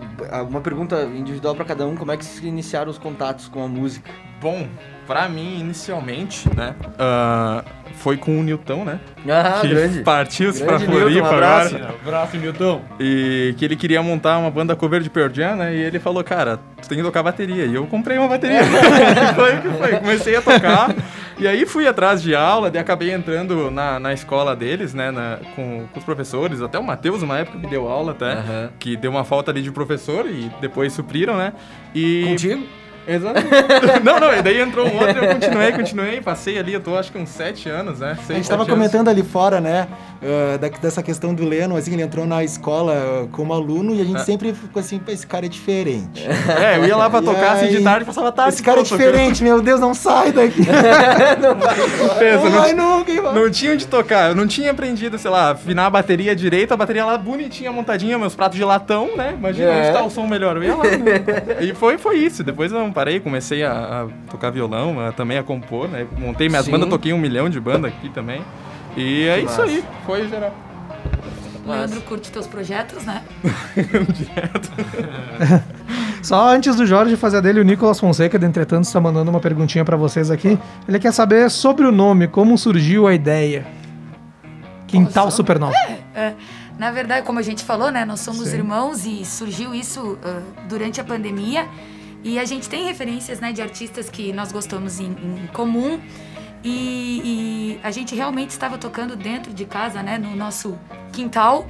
uma pergunta individual pra cada um, como é que se iniciaram os contatos com a música? Bom, pra mim, inicialmente, né? ah, foi com o Newton, né? Ah, que grande. partiu-se pra Newton, Floripa um abraço. agora. Abraço, Newton. E que ele queria montar uma banda cover de Pearl Jam, né? E ele falou, cara, tu tem que tocar bateria. E eu comprei uma bateria. *laughs* *laughs* foi o que foi. Comecei a tocar. E aí fui atrás de aula, daí acabei entrando na, na escola deles, né? na- com, com os professores. Até o Matheus, uma época, me deu aula até. Aham. Que deu uma falta ali de professor e depois supriram, né? E... Contigo? Exato. *laughs* não, não, e daí entrou um outro, eu continuei, continuei, passei ali, eu tô acho que uns sete anos, né? A Seis, gente tava anos. comentando ali fora, né, ah, da- dessa questão do Leno, assim, ele entrou na escola ah, como aluno e a gente É. sempre ficou assim, "Pô, esse cara é diferente. *laughs* É, eu ia lá pra E tocar assim de aí, tarde, passava tarde. Esse cara é tocando. diferente, meu Deus, não sai daqui. Pensa, *laughs* não não, vai nunca, hein, mano. não tinha onde tocar, eu não tinha aprendido, sei lá, afinar a bateria direito, a bateria lá bonitinha, montadinha, meus pratos de latão, né? Imagina É. onde tá o som melhor, eu ia lá. né? E foi, foi isso, depois eu não parei, comecei a, a tocar violão, a- também a compor, né? Montei minhas Sim. bandas, toquei um milhão de banda aqui também. E é Que isso massa. aí, foi geral. O Leandro curte teus projetos, né? *laughs* Só antes do Jorge fazer a dele, o Nicolas Fonseca, de entretanto, está mandando uma perguntinha pra vocês aqui. Ele quer saber sobre o nome, como surgiu a ideia. Quintal Supernova. É, na verdade, como a gente falou, né? Nós somos Sim. irmãos e surgiu isso ah, durante a pandemia. E a gente tem referências, né, de artistas que nós gostamos em, em comum. E, e a gente realmente estava tocando dentro de casa, né, no nosso quintal.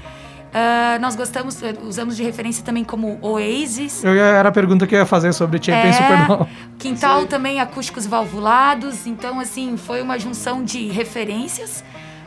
Ah, nós gostamos, usamos de referência também como Oasis. Eu era a pergunta que eu ia fazer sobre Champion É, Supernova. *laughs* Quintal também acústicos valvulados. Então, assim, foi uma junção de referências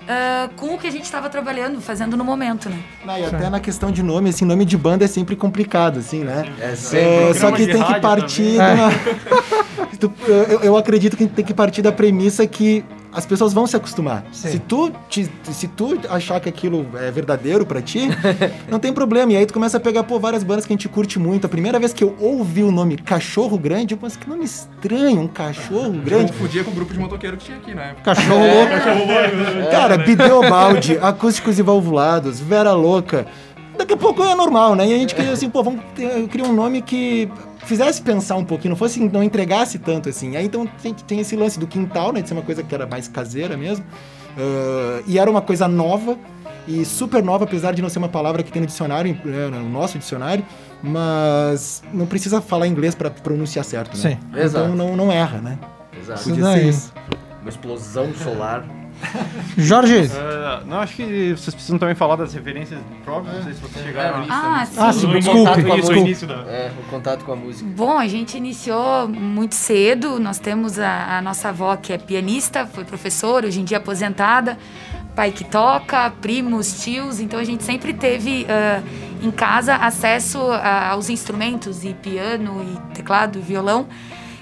ah, com o que a gente estava trabalhando, fazendo no momento, né? Não, e até na questão de nome, assim, nome de banda é sempre complicado, assim, né? É É, sempre. só que tem que partir uma- *laughs* Tu- eu, eu acredito que tem que partir da premissa que as pessoas vão se acostumar. Sim. Se tu, te- se tu achar que aquilo é verdadeiro pra ti, *laughs* não tem problema. E aí tu começa a pegar, pô, várias bandas que a gente curte muito. A primeira vez que eu ouvi o nome Cachorro Grande, eu pensei, que nome estranho, um cachorro grande. Confundia com o grupo de motoqueiro que tinha aqui, né? Cachorro É. louco. Cara, Bideobaldi, Acústicos e Valvulados, Vera Louca. Daqui a pouco é normal, né? E a gente queria assim, pô, vamos queria um nome que fizesse pensar um pouquinho, não fosse, não entregasse tanto assim. Aí então tem, tem esse lance do quintal, né? De ser uma coisa que era mais caseira mesmo. Ah, e era uma coisa nova e super nova, apesar de não ser uma palavra que tem no dicionário, né, no nosso dicionário, mas não precisa falar inglês pra pronunciar certo, né? Sim. Então Exato. não, não erra, né? Exato. Podia ser isso. Uma explosão solar. Jorge, Ah, não, acho que vocês precisam também falar das referências próprias, não sei se vocês chegaram nisso. Ah, sim. Ah, sim, desculpe, com a desculpe. música, no início da... É, o contato com a música. Bom, a gente iniciou muito cedo. Nós temos a, a nossa avó que é pianista, foi professora, hoje em dia aposentada, pai que toca, primos, tios. Então a gente sempre teve ah, em casa acesso a- aos instrumentos, e piano, e teclado, e violão.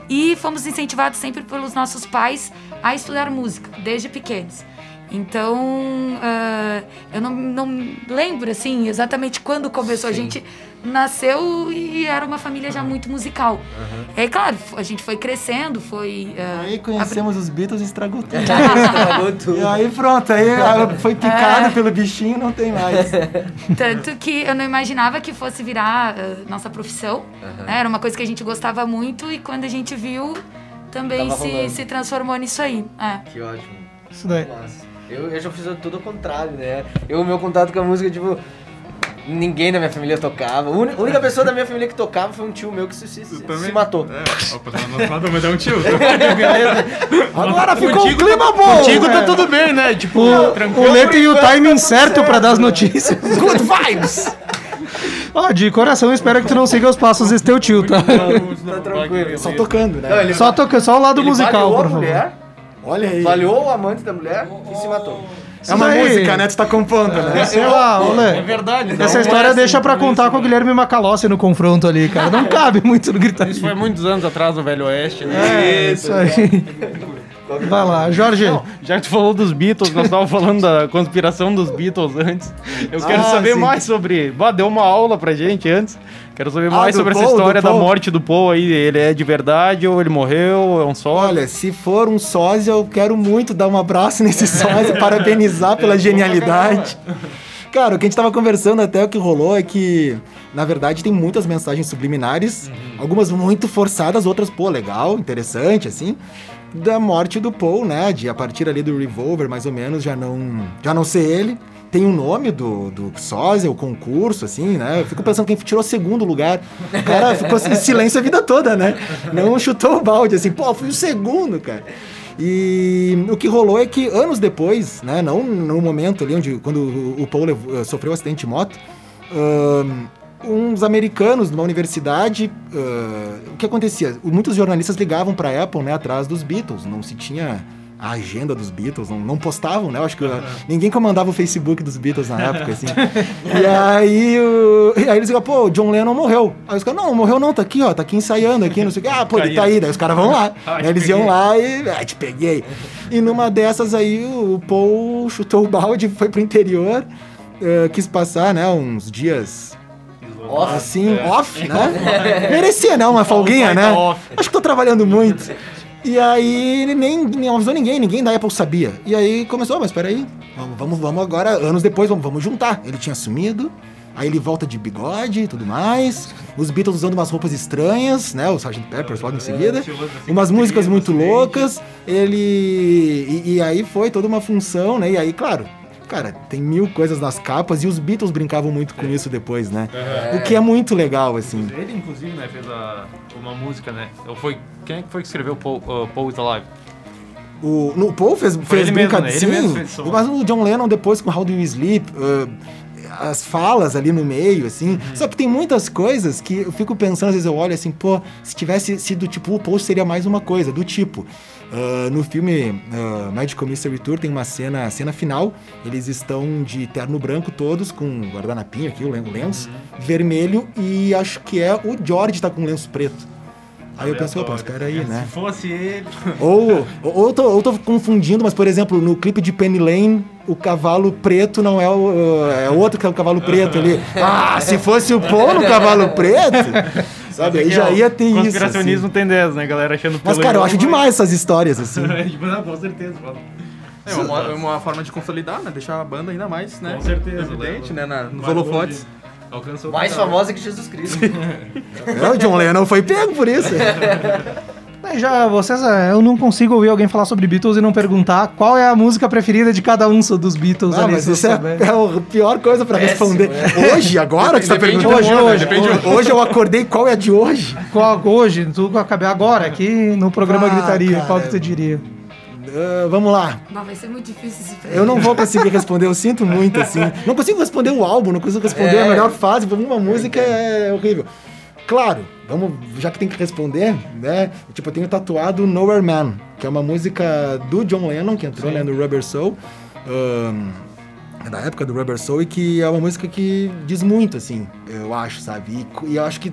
E fomos incentivados sempre pelos nossos pais a estudar música, desde pequenos. Então, ah, eu não, não lembro, assim, exatamente quando começou. A gente nasceu e era uma família já muito musical. É claro, a gente foi crescendo, foi... ah, Aí conhecemos os Beatles e estragou tudo. *laughs* Estragou tudo. E aí pronto, aí *laughs* foi picado É. pelo bichinho, não tem mais. *laughs* Tanto que eu não imaginava que fosse virar ah, nossa profissão. né? Era uma coisa que a gente gostava muito e quando a gente viu, também se, se transformou nisso aí. É. Que ótimo. isso daí. Eu, eu já fiz tudo ao contrário, né? Eu, o meu contato com a música, tipo, ninguém da minha família tocava. A única pessoa da minha família que tocava foi um tio meu que se, se, se, matou. É, opa, não, não, não, mas é um tio. *laughs* Agora ficou um Contigo- clima bom. Contigo tá É. tudo bem, né? Tipo, O, tranquilo. o Lê tem o timing tá certo. pra dar as notícias. Good vibes! Ó, de coração, eu espero que tu não siga os passos desse teu tio, tá? Tá tranquilo. Só tocando, né? Não, ele Só, toca, só o lado ele musical, por a favor. mulher, Olha aí. baleou o amante da mulher e se matou. É uma aí. música, né? Tu tá compondo, né? Sei lá, Lê. É verdade. Essa história é assim, deixa pra contar isso, com o né? Guilherme Macalossi no confronto ali, cara. Não cabe muito no gritaria. Isso foi muitos anos atrás no Velho Oeste, né? É, isso aí. Vai lá, Jorge. Já que tu falou dos Beatles, nós estávamos falando da conspiração dos Beatles antes. Eu quero Ah, saber sim. mais sobre. Bah, deu uma aula pra gente antes. Quero saber Ah, mais sobre essa Paul, do história da Paul. morte do Paul aí. Ele é de verdade ou ele morreu? É um sósia? Olha, se for um sósia, eu quero muito dar um abraço nesse sósia, *laughs* parabenizar pela genialidade. Cara, o que a gente tava conversando até o que rolou é que, na verdade, tem muitas mensagens subliminares, algumas muito forçadas, outras, pô, legal, interessante, assim, da morte do Paul, né? De a partir ali do Revolver, mais ou menos, já não, já não ser ele. Tem o nome do, do sósia, o concurso, assim, né? Eu fico pensando quem tirou segundo lugar. O cara *laughs* ficou em silêncio a vida toda, né? Não chutou o balde, assim, pô, fui o segundo, cara. E o que rolou é que anos depois, né, não no momento ali onde quando o Paul eh, sofreu um acidente de moto, ahn, uns americanos numa universidade, ah, o que acontecia? Muitos jornalistas ligavam para Apple, né, atrás dos Beatles, não se tinha a agenda dos Beatles, não, não postavam, né? Eu acho que ah, ninguém comandava o Facebook dos Beatles na época, assim. *laughs* e aí, o, e aí eles digam, pô, o John Lennon morreu. Aí os caras, não, morreu não, tá aqui, ó, tá aqui ensaiando aqui, não sei o que. Ah, pô, ele tá aí. Daí os caras vão lá. *laughs* Ah, Né, eles iam lá e, ah, te peguei. E numa dessas aí, o Paul chutou o balde, foi pro interior, eh, quis passar, né, uns dias Off. assim, off, né? *laughs* Merecia, né? Uma folguinha, né? Acho que tô trabalhando muito. E aí ele nem, nem avisou ninguém, ninguém da Apple sabia. E aí começou, mas peraí, vamos, vamos, vamos agora, anos depois, vamos, vamos juntar. Ele tinha sumido, aí ele volta de bigode e tudo mais. Os Beatles usando umas roupas estranhas, né? O Sgt. Peppers logo em seguida. Umas músicas muito loucas. Ele. E, e aí foi toda uma função, né? E aí, claro. Cara, tem mil coisas nas capas e os Beatles brincavam muito com isso depois, né? O que é muito legal, assim. Ele, inclusive, né, fez a- uma música, né? Ou foi, quem é que foi que escreveu Paul, uh, Paul is Alive? O, no, o Paul fez, fez ele mesmo, brincadeira. né? Fez mas o John Lennon depois com How Do You Sleep, uh, as falas ali no meio, assim. Uhum. Só que tem muitas coisas que eu fico pensando, às vezes eu olho assim, pô, se tivesse sido tipo o Paul seria mais uma coisa, do tipo. Uh, no filme uh, Magical Mystery Tour tem uma cena, a cena final, eles estão de terno branco todos, com um guardanapinho aqui, o len- o lenço, Uhum. vermelho, e acho que é o George tá com lenço preto. Aí eu penso, opa, espera aí, né? Se fosse ele. Ou, *laughs* ou, ou, tô, ou tô confundindo, mas por exemplo, no clipe de Penny Lane, o cavalo preto não é o. É outro que é o cavalo preto ali. Ah, se fosse o Paul no cavalo preto, *laughs* sabe? Aí já ia ter isso. Conspiracionismo assim. tem 10, né? Galera achando Mas, cara, eu acho demais essas histórias, assim. *laughs* Não, com certeza, mano. É uma, é uma forma de consolidar, né? Deixar a banda ainda mais, né? Com certeza, Evidente, leva- né? Na, nos mais holofotes. Mais famosa que Jesus Cristo. *laughs* É, o John Lennon foi pego por isso. *laughs* Mas já, vocês, é, eu não consigo ouvir alguém falar sobre Beatles e não perguntar qual é a música preferida de cada um dos Beatles Ah, ali. mas isso é, *laughs* é a pior coisa pra Péssimo, responder. é. *laughs* Hoje, agora que você tá Depende perguntando. Hoje, hoje, depende Hoje, hoje eu acordei, qual é a de hoje? Qual, hoje, tudo acabei agora, aqui no programa Ah, Gritaria, cara. qual que tu diria? Ah, vamos lá. Mas vai ser muito difícil esse Eu não vou conseguir responder, eu sinto muito, assim. *laughs* Não consigo responder o álbum, não consigo responder a É. melhor fase, uma música é horrível. Claro, vamos, já que tem que responder, né? Tipo, eu tenho tatuado Nowhere Man, que é uma música do John Lennon, que entrou né, no Rubber Soul. ahn, é da época do Rubber Soul e que é uma música que diz muito, assim, eu acho, sabe? E, e eu acho que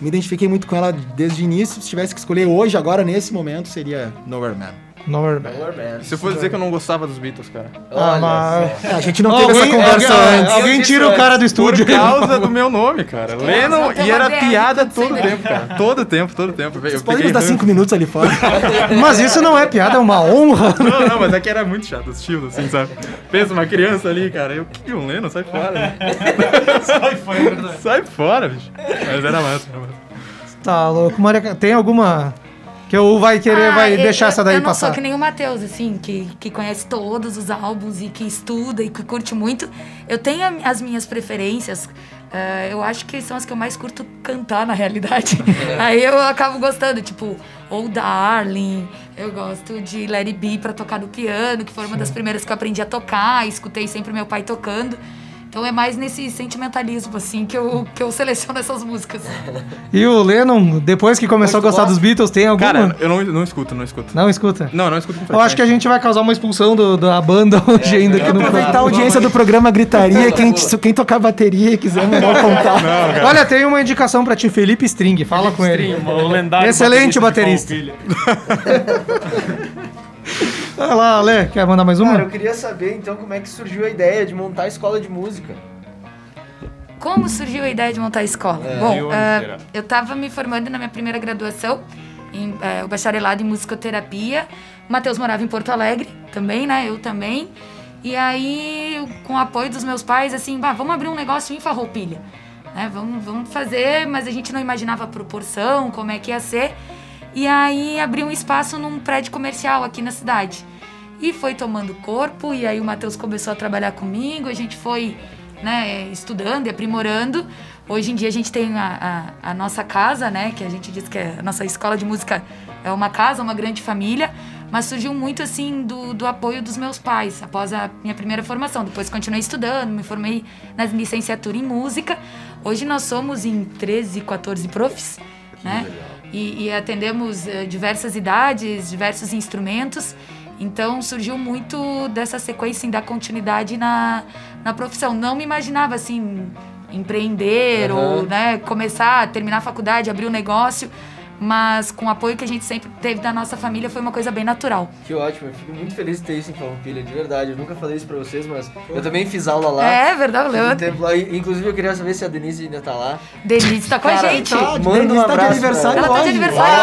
me identifiquei muito com ela desde o início. Se tivesse que escolher hoje, agora, nesse momento, seria Nowhere Man. Nowhere Man. Se eu fosse dizer que eu não gostava dos Beatles, cara. Ah, mas... É, a gente não teve essa Alguém, conversa alguém, antes. alguém tira o cara do estúdio. Por causa *laughs* do meu nome, cara. Lennon, não tem e era piada todo tempo, cara. Todo tempo, todo tempo. Eu peguei nos dar cinco minutos ali fora. *laughs* Mas isso não é piada, é uma honra. *laughs* Não, não, mas aqui era muito chato os tios, assim, sabe? Pensa uma criança ali, cara. Eu, que John Lennon? Sai fora. né? Sai fora, é. Sai fora, bicho. Mas era massa, era massa. Tá louco. Maria, tem alguma que eu vai querer, Ah, vai eu- deixar eu- essa daí eu não passar? sou que nem o Matheus, assim, que, que conhece todos os álbuns e que estuda e que curte muito. Eu tenho as minhas preferências. ah, eu acho que são as que eu mais curto cantar, na realidade. *laughs* Aí eu acabo gostando, tipo, ou Darling, eu gosto de It Be pra tocar no piano, que foi uma das primeiras que eu aprendi a tocar, escutei sempre meu pai tocando. Então é mais nesse sentimentalismo, assim, que eu, que eu seleciono essas músicas. E o Lennon, depois que começou a gostar gosta? dos Beatles, tem alguma? Cara, eu não, não escuto, não escuto. Não escuta. Não, não escuto Eu acho que a gente vai causar uma expulsão do- da banda *laughs* hoje É, ainda aqui no Aproveitar a audiência do programa Gritaria, quem, quem tocar bateria e quiser mandar o contato. Olha, tem uma indicação pra ti, Felipe String, fala com ele. O lendário Excelente baterista. de *laughs* Olha lá, Ale, quer mandar mais uma? Cara, eu queria saber então como é que surgiu a ideia de montar a escola de música. Como surgiu a ideia de montar a escola? de Bom, ah, será? eu estava me formando na minha primeira graduação, em eh, o bacharelado em musicoterapia. O Matheus morava em Porto Alegre também, né? Eu também. E aí, eu, com o apoio dos meus pais, assim, bah, vamos abrir um negócio em Farroupilha. Né? Vamos, vamos fazer, mas a gente não imaginava a proporção, como é que ia ser. E aí, abri um espaço num prédio comercial aqui na cidade. E foi tomando corpo, e aí o Matheus começou a trabalhar comigo, a gente foi né, estudando e aprimorando. Hoje em dia a gente tem a, a, a nossa casa, né, que a gente diz que é a nossa escola de música é uma casa, uma grande família, mas surgiu muito assim do, do apoio dos meus pais após a minha primeira formação. Depois continuei estudando, me formei na licenciatura em música. Hoje nós somos em 13, 14 profs, né? E, e atendemos eh, diversas idades, diversos instrumentos. Então surgiu muito dessa sequência em dar continuidade na, na profissão. Não me imaginava assim empreender Aham. ou né, começar, terminar a faculdade, abrir um negócio, mas com o apoio que a gente sempre teve da nossa família foi uma coisa bem natural. Que ótimo, eu fico muito feliz de ter isso em Farroupilha, de verdade. Eu nunca falei isso pra vocês, mas eu também fiz aula lá. É verdade, um Leandro. tempo lá. E, Inclusive eu queria saber se a Denise ainda tá lá. Denise tá com a Cara, gente. tá, Denise Manda um tá de abraço aniversário Ela tá de aniversário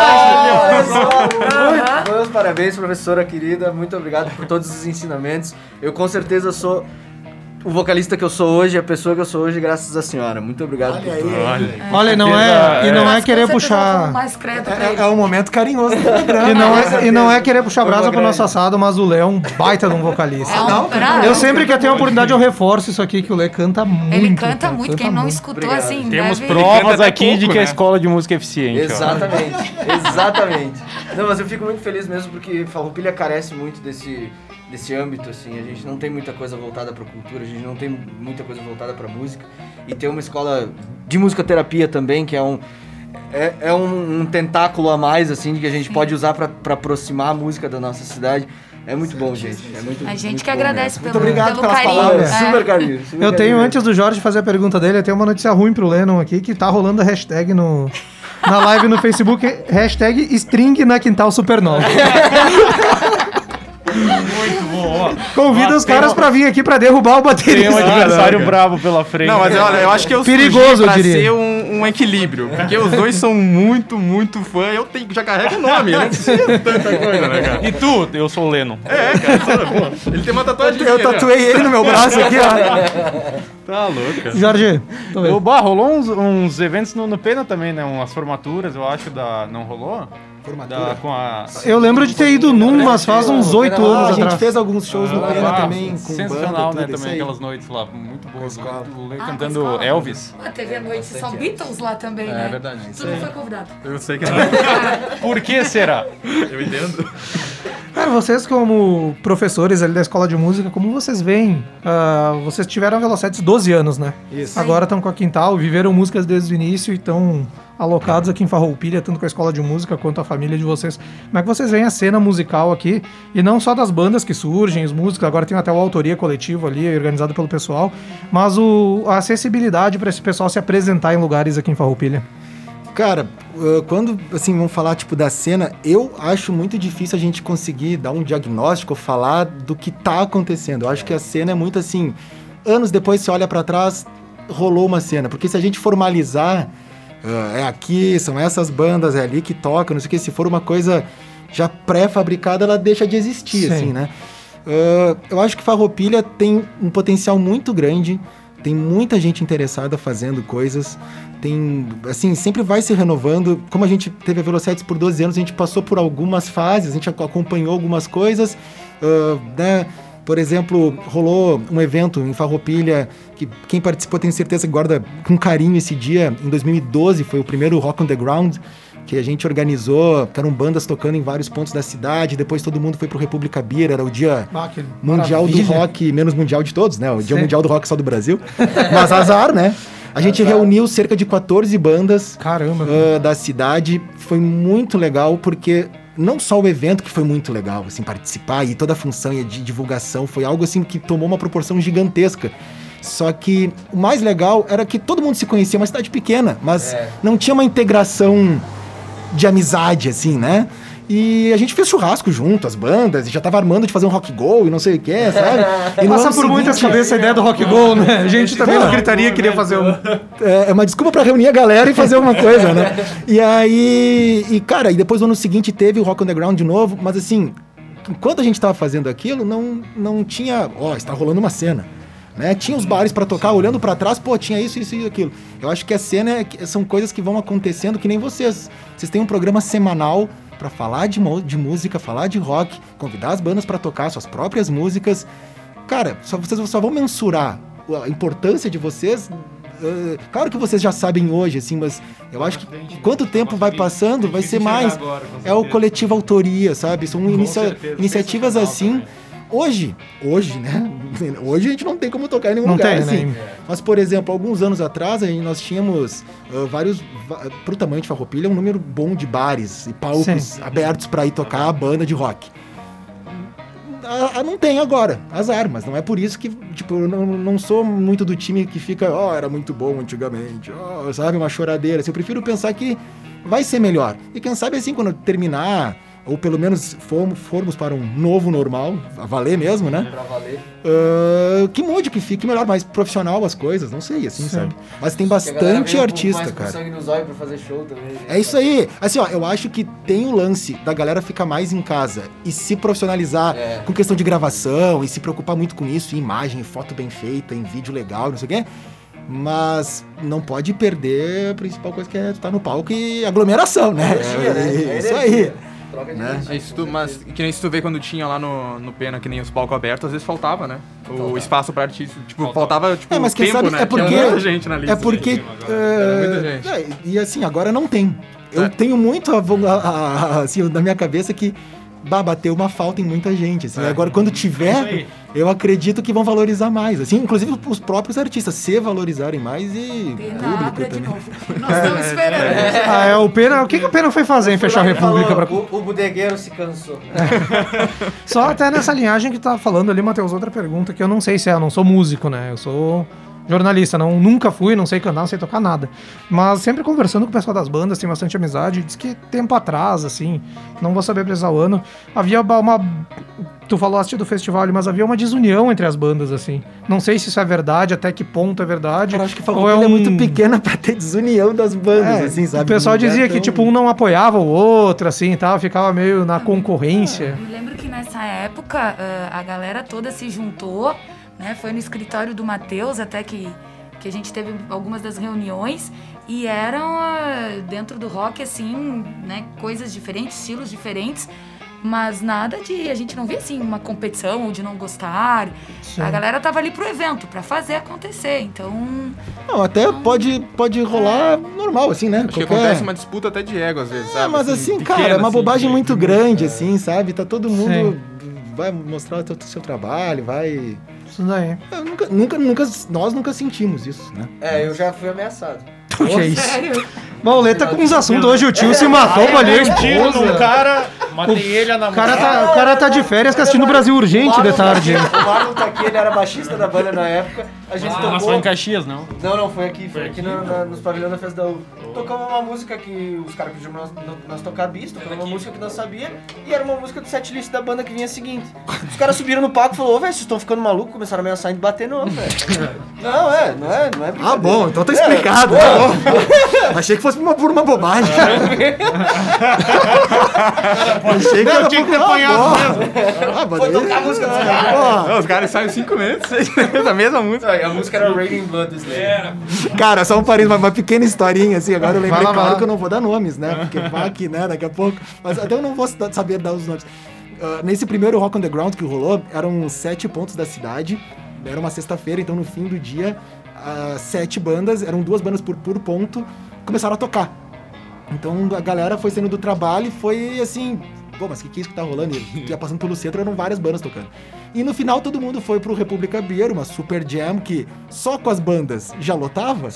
Olha hoje. só, Meus parabéns, professora querida. Muito obrigado por todos os ensinamentos. Eu com certeza sou o vocalista que eu sou hoje, a pessoa que eu sou hoje, graças à senhora. Muito obrigado por tudo. Olha. Olha, não é, e não é com querer puxar... mais credo É, ele. é um momento carinhoso do programa. *laughs* E não, é, e não é querer puxar brasa pro nosso assado, mas o Lé é um baita de um vocalista. É um Não, pra- Eu sempre que eu tenho a oportunidade eu reforço isso aqui, que o Lé canta muito. Ele canta cara, muito, quem não escutou Obrigado. assim, Temos deve... provas Canta aqui de pouco, que a né? escola de música é eficiente. Exatamente, *laughs* exatamente. Não, mas eu fico muito feliz mesmo porque Farroupilha carece muito desse, desse âmbito, assim. A gente não tem muita coisa voltada pra cultura, a gente não tem muita coisa voltada pra música. E ter uma escola de musicoterapia também, que é um... É, é um, um tentáculo a mais, assim, que a gente pode usar pra, pra aproximar a música da nossa cidade. É muito bom, gente. É muito, A gente muito que bom agradece pelo, Muito obrigado pelo pelas carinho. palavras. é. Super carinho. super Eu carinho tenho, antes do Jorge fazer a pergunta dele, eu tenho uma notícia ruim pro Lennon aqui, que tá rolando a hashtag no, na live no Facebook, hashtag string na quintal supernova. *laughs* *laughs* Muito bom, ó. Convida Ó, os tem caras um- pra vir aqui pra derrubar o Tem baterista. um adversário bravo pela frente. Não, mas olha, eu acho que eu Perigoso, surgi eu pra diria. ser um, um equilíbrio. Porque os dois são muito, muito fã. Eu tenho, já carrego o nome, eu não preciso de tanta coisa, né, cara? E tu? Eu sou o Lennon. É, cara, pô, ele tem uma tatuagem Eu minha, né? tatuei ele no meu braço aqui, ó. Tá louco, cara. Jorge. O bah, rolou uns, uns eventos no, no Pena também, né? Umas formaturas, eu acho, da. Não rolou? Formatura? Da, com a. eu lembro de ter ido num, mas faz uns oito anos a gente atrás. fez alguns shows no Pena Ah, também, com sensacional, banda, né? Também aquelas noites lá, muito boas. Ah, cantando. Elvis. Ah, teve a noite só Beatles lá também, né? É verdade. Tu não foi convidado. Eu sei que não. *laughs* Por que será? Eu entendo. Cara, vocês como professores ali da escola de música, como vocês veem? ah, vocês tiveram a Velocetes 12 anos, né? Isso. Agora estão com a Quintal, viveram músicas desde o início e estão alocados aqui em Farroupilha, tanto com a escola de música quanto a família de vocês. Como é que vocês veem a cena musical aqui? E não só das bandas que surgem, os músicos, agora tem até o autoria coletivo ali, organizado pelo pessoal, mas o, a acessibilidade para esse pessoal se apresentar em lugares aqui em Farroupilha. Cara, uh, quando, assim, vamos falar, tipo, da cena, eu acho muito difícil a gente conseguir dar um diagnóstico, falar do que tá acontecendo. Eu acho que a cena é muito, assim, anos depois você olha pra trás, rolou uma cena. Porque se a gente formalizar, é aqui, são essas bandas, é ali que toca, não sei o que, se for uma coisa já pré-fabricada, ela deixa de existir, Sim. assim, né? Uh, eu acho que Farroupilha tem um potencial muito grande, tem muita gente interessada fazendo coisas, tem, assim, sempre vai se renovando. Como a gente teve a Velocities por 12 anos, a gente passou por algumas fases, a gente ac- acompanhou algumas coisas, ah, né? Por exemplo, rolou um evento em Farroupilha que quem participou tem certeza que guarda com carinho esse dia. Em 2012 foi o primeiro Rock on the Ground que a gente organizou, eram bandas tocando em vários pontos da cidade. Depois todo mundo foi pro República Beer, era o dia Ah, mundial maravilha. do rock, menos mundial de todos, né? O dia Sim. mundial do rock só do Brasil. *laughs* Mas azar, né? A gente reuniu cerca de 14 bandas Caramba. ah, da cidade. Foi muito legal porque não só o evento que foi muito legal, assim, participar e toda a função de divulgação foi algo assim que tomou uma proporção gigantesca. Só que o mais legal era que todo mundo se conhecia, uma cidade pequena, mas não tinha uma integração de amizade, assim, né? E a gente fez churrasco junto, as bandas, e já tava armando de fazer um rock go e não sei o que, sabe? *laughs* E Passa por muitas seguinte- cabeças a ideia do rock go, né? A gente também não gritaria queria fazer um. é é uma desculpa pra reunir a galera e fazer alguma coisa, né? *laughs* E aí, e cara, e depois no ano seguinte teve o Rock Underground de novo, mas assim, enquanto a gente tava fazendo aquilo, não, não tinha, ó, está rolando uma cena. Né? Tinha os bares pra tocar, olhando pra trás, pô, tinha isso, isso e aquilo. Eu acho que a cena é, são coisas que vão acontecendo que nem vocês. Vocês têm um programa semanal pra falar de, de música, falar de rock, convidar as bandas pra tocar suas próprias músicas. Cara, só, vocês só vão mensurar a importância de vocês. claro que vocês já sabem hoje, assim, mas eu acho que quanto tempo vai passando, vai ser mais. É o coletivo autoria, sabe? São inicia- iniciativas assim. Hoje, hoje, né? *laughs* Hoje a gente não tem como tocar em nenhum Não lugar tem, assim. né? Mas, por exemplo, alguns anos atrás, aí nós tínhamos ah, vários, pro tamanho de Farroupilha, um número bom de bares e palcos Sim. abertos para ir tocar a banda de rock. Ah, ah, não tem agora, azar, mas não é por isso que, tipo, eu não, não sou muito do time que fica, ó, era muito bom antigamente, ó, sabe, uma choradeira. Assim, eu prefiro pensar que vai ser melhor. E quem sabe, assim, quando terminar, ou pelo menos formos, formos para um novo normal, a valer mesmo, né? Pra valer. Ah, que mude, que fique melhor, mais profissional as coisas, não sei, assim, sabe? Mas tem bastante artista, cara. sangue nos olhos pra fazer show também. né? É isso aí. Assim, ó, eu acho que tem o lance da galera ficar mais em casa e se profissionalizar É. com questão de gravação e se preocupar muito com isso, em imagem, em foto bem feita, em vídeo legal, não sei o quê. Mas não pode perder a principal coisa que é estar no palco e aglomeração, né? *laughs* Energia, né? É, É isso aí. Troca de Né? É isso tu- mas que nem se tu vê quando tinha lá no, no Pena, que nem os palcos abertos, às vezes faltava, né? O espaço pra artista. Tipo, faltava, tipo, É, mas quem tempo, sabe né? é porque Tinha muita gente na lista. é porque Era muita é, gente. é, e assim agora não tem. Eu É. tenho muito a, a- a- assim na minha cabeça que bah, bateu uma falta em muita gente. Assim, É. Agora quando tiver, eu acredito que vão valorizar mais. Assim, inclusive os próprios artistas se valorizarem mais e Pena público também. novo. Nós *laughs* estamos esperando. Ah, é o Pena. O que, que o Pena foi fazer em fechar a República? Falou, Pra... o, o bodegueiro se cansou. *laughs* Só até nessa linhagem que tu tava falando ali, Matheus, outra pergunta que eu não sei se é, eu não sou músico, né? Eu sou jornalista, não, nunca fui, não sei cantar, não sei tocar nada. Mas sempre conversando com o pessoal das bandas, tem bastante amizade. Diz que tempo atrás, assim, não vou saber precisar o ano, havia uma. Tu falaste do festival, mas havia uma desunião entre as bandas, assim. Não sei se isso é verdade, até que ponto é verdade. Cara, acho que ou Farroupilha é, muito pequena pra ter desunião das bandas, É, assim, sabe? O pessoal dizia que, tão- tipo, um não apoiava o outro, assim, e tal, ficava meio na concorrência. Me lembro que nessa época a galera toda se juntou, né? Foi no escritório do Matheus até que, que a gente teve algumas das reuniões e eram ah, dentro do rock assim, né? Coisas diferentes, estilos diferentes. Mas nada de. A gente não via assim uma competição ou de não gostar. Sim. A galera tava ali pro evento, pra fazer acontecer. Então. Não, até pode, pode rolar normal, assim, né? Acho que acontece uma disputa até de ego, às vezes, É, sabe? mas assim, pequena, cara, é uma assim, bobagem muito grande, assim, sabe? Tá todo mundo. Sim. Vai mostrar o seu trabalho, vai. Isso daí. Eu nunca, nunca, nunca, nós nunca sentimos isso, né? É, eu já fui ameaçado. O que é isso? Bom, o Lê tá com uns assuntos hoje, o tio se matou com ali a um tiro num cara, matei ele, a O namorada. cara, tá, o cara tá de férias que assistindo Brasil Urgente de tarde. O Marlon tá aqui, ele era baixista da banda na época. A gente Ah, tocou. mas foi em Caxias, não? Não, não, foi aqui, foi, Foi aqui, aqui? na- na- nos pavilhões da festa da U. Tocamos uma música que os caras pediram pra nós, nós tocar bis, tocamos uma música que nós sabia, e era uma música do setlist da banda que vinha seguinte. Os caras subiram no palco e falaram, ô, velho, vocês estão ficando malucos, começaram a ameaçar de bater no homem, velho. Não, é, não é, não é Ah, bom, então tá explicado. tá bom. Achei que fosse uma, por uma bobagem. *laughs* Achei que Não, era tinha que ter apanhado mesmo. Ah, mas Foi tocar a música dos Ah, caras. Não, os caras saem cinco minutos *laughs* da mesma música. A música era Raining Blood do Slayer. Cara, só um parênteses, uma, uma pequena historinha, assim, agora eu lembrei, Vai lá, vai claro que eu não vou dar nomes, né, porque vai aqui, né, daqui a pouco, mas até eu não vou sa- saber dar os nomes. Ah, nesse primeiro Rock on the Ground que rolou, eram sete pontos da cidade, era uma sexta-feira, então no fim do dia, ah, sete bandas, eram duas bandas por, por ponto, começaram a tocar. Então a galera foi saindo do trabalho e foi assim, pô, mas o que, que é isso que tá rolando? E *laughs* ia passando pelo centro, eram várias bandas tocando. E no final todo mundo foi pro República Beer, uma super jam que só com as bandas já lotava. *laughs*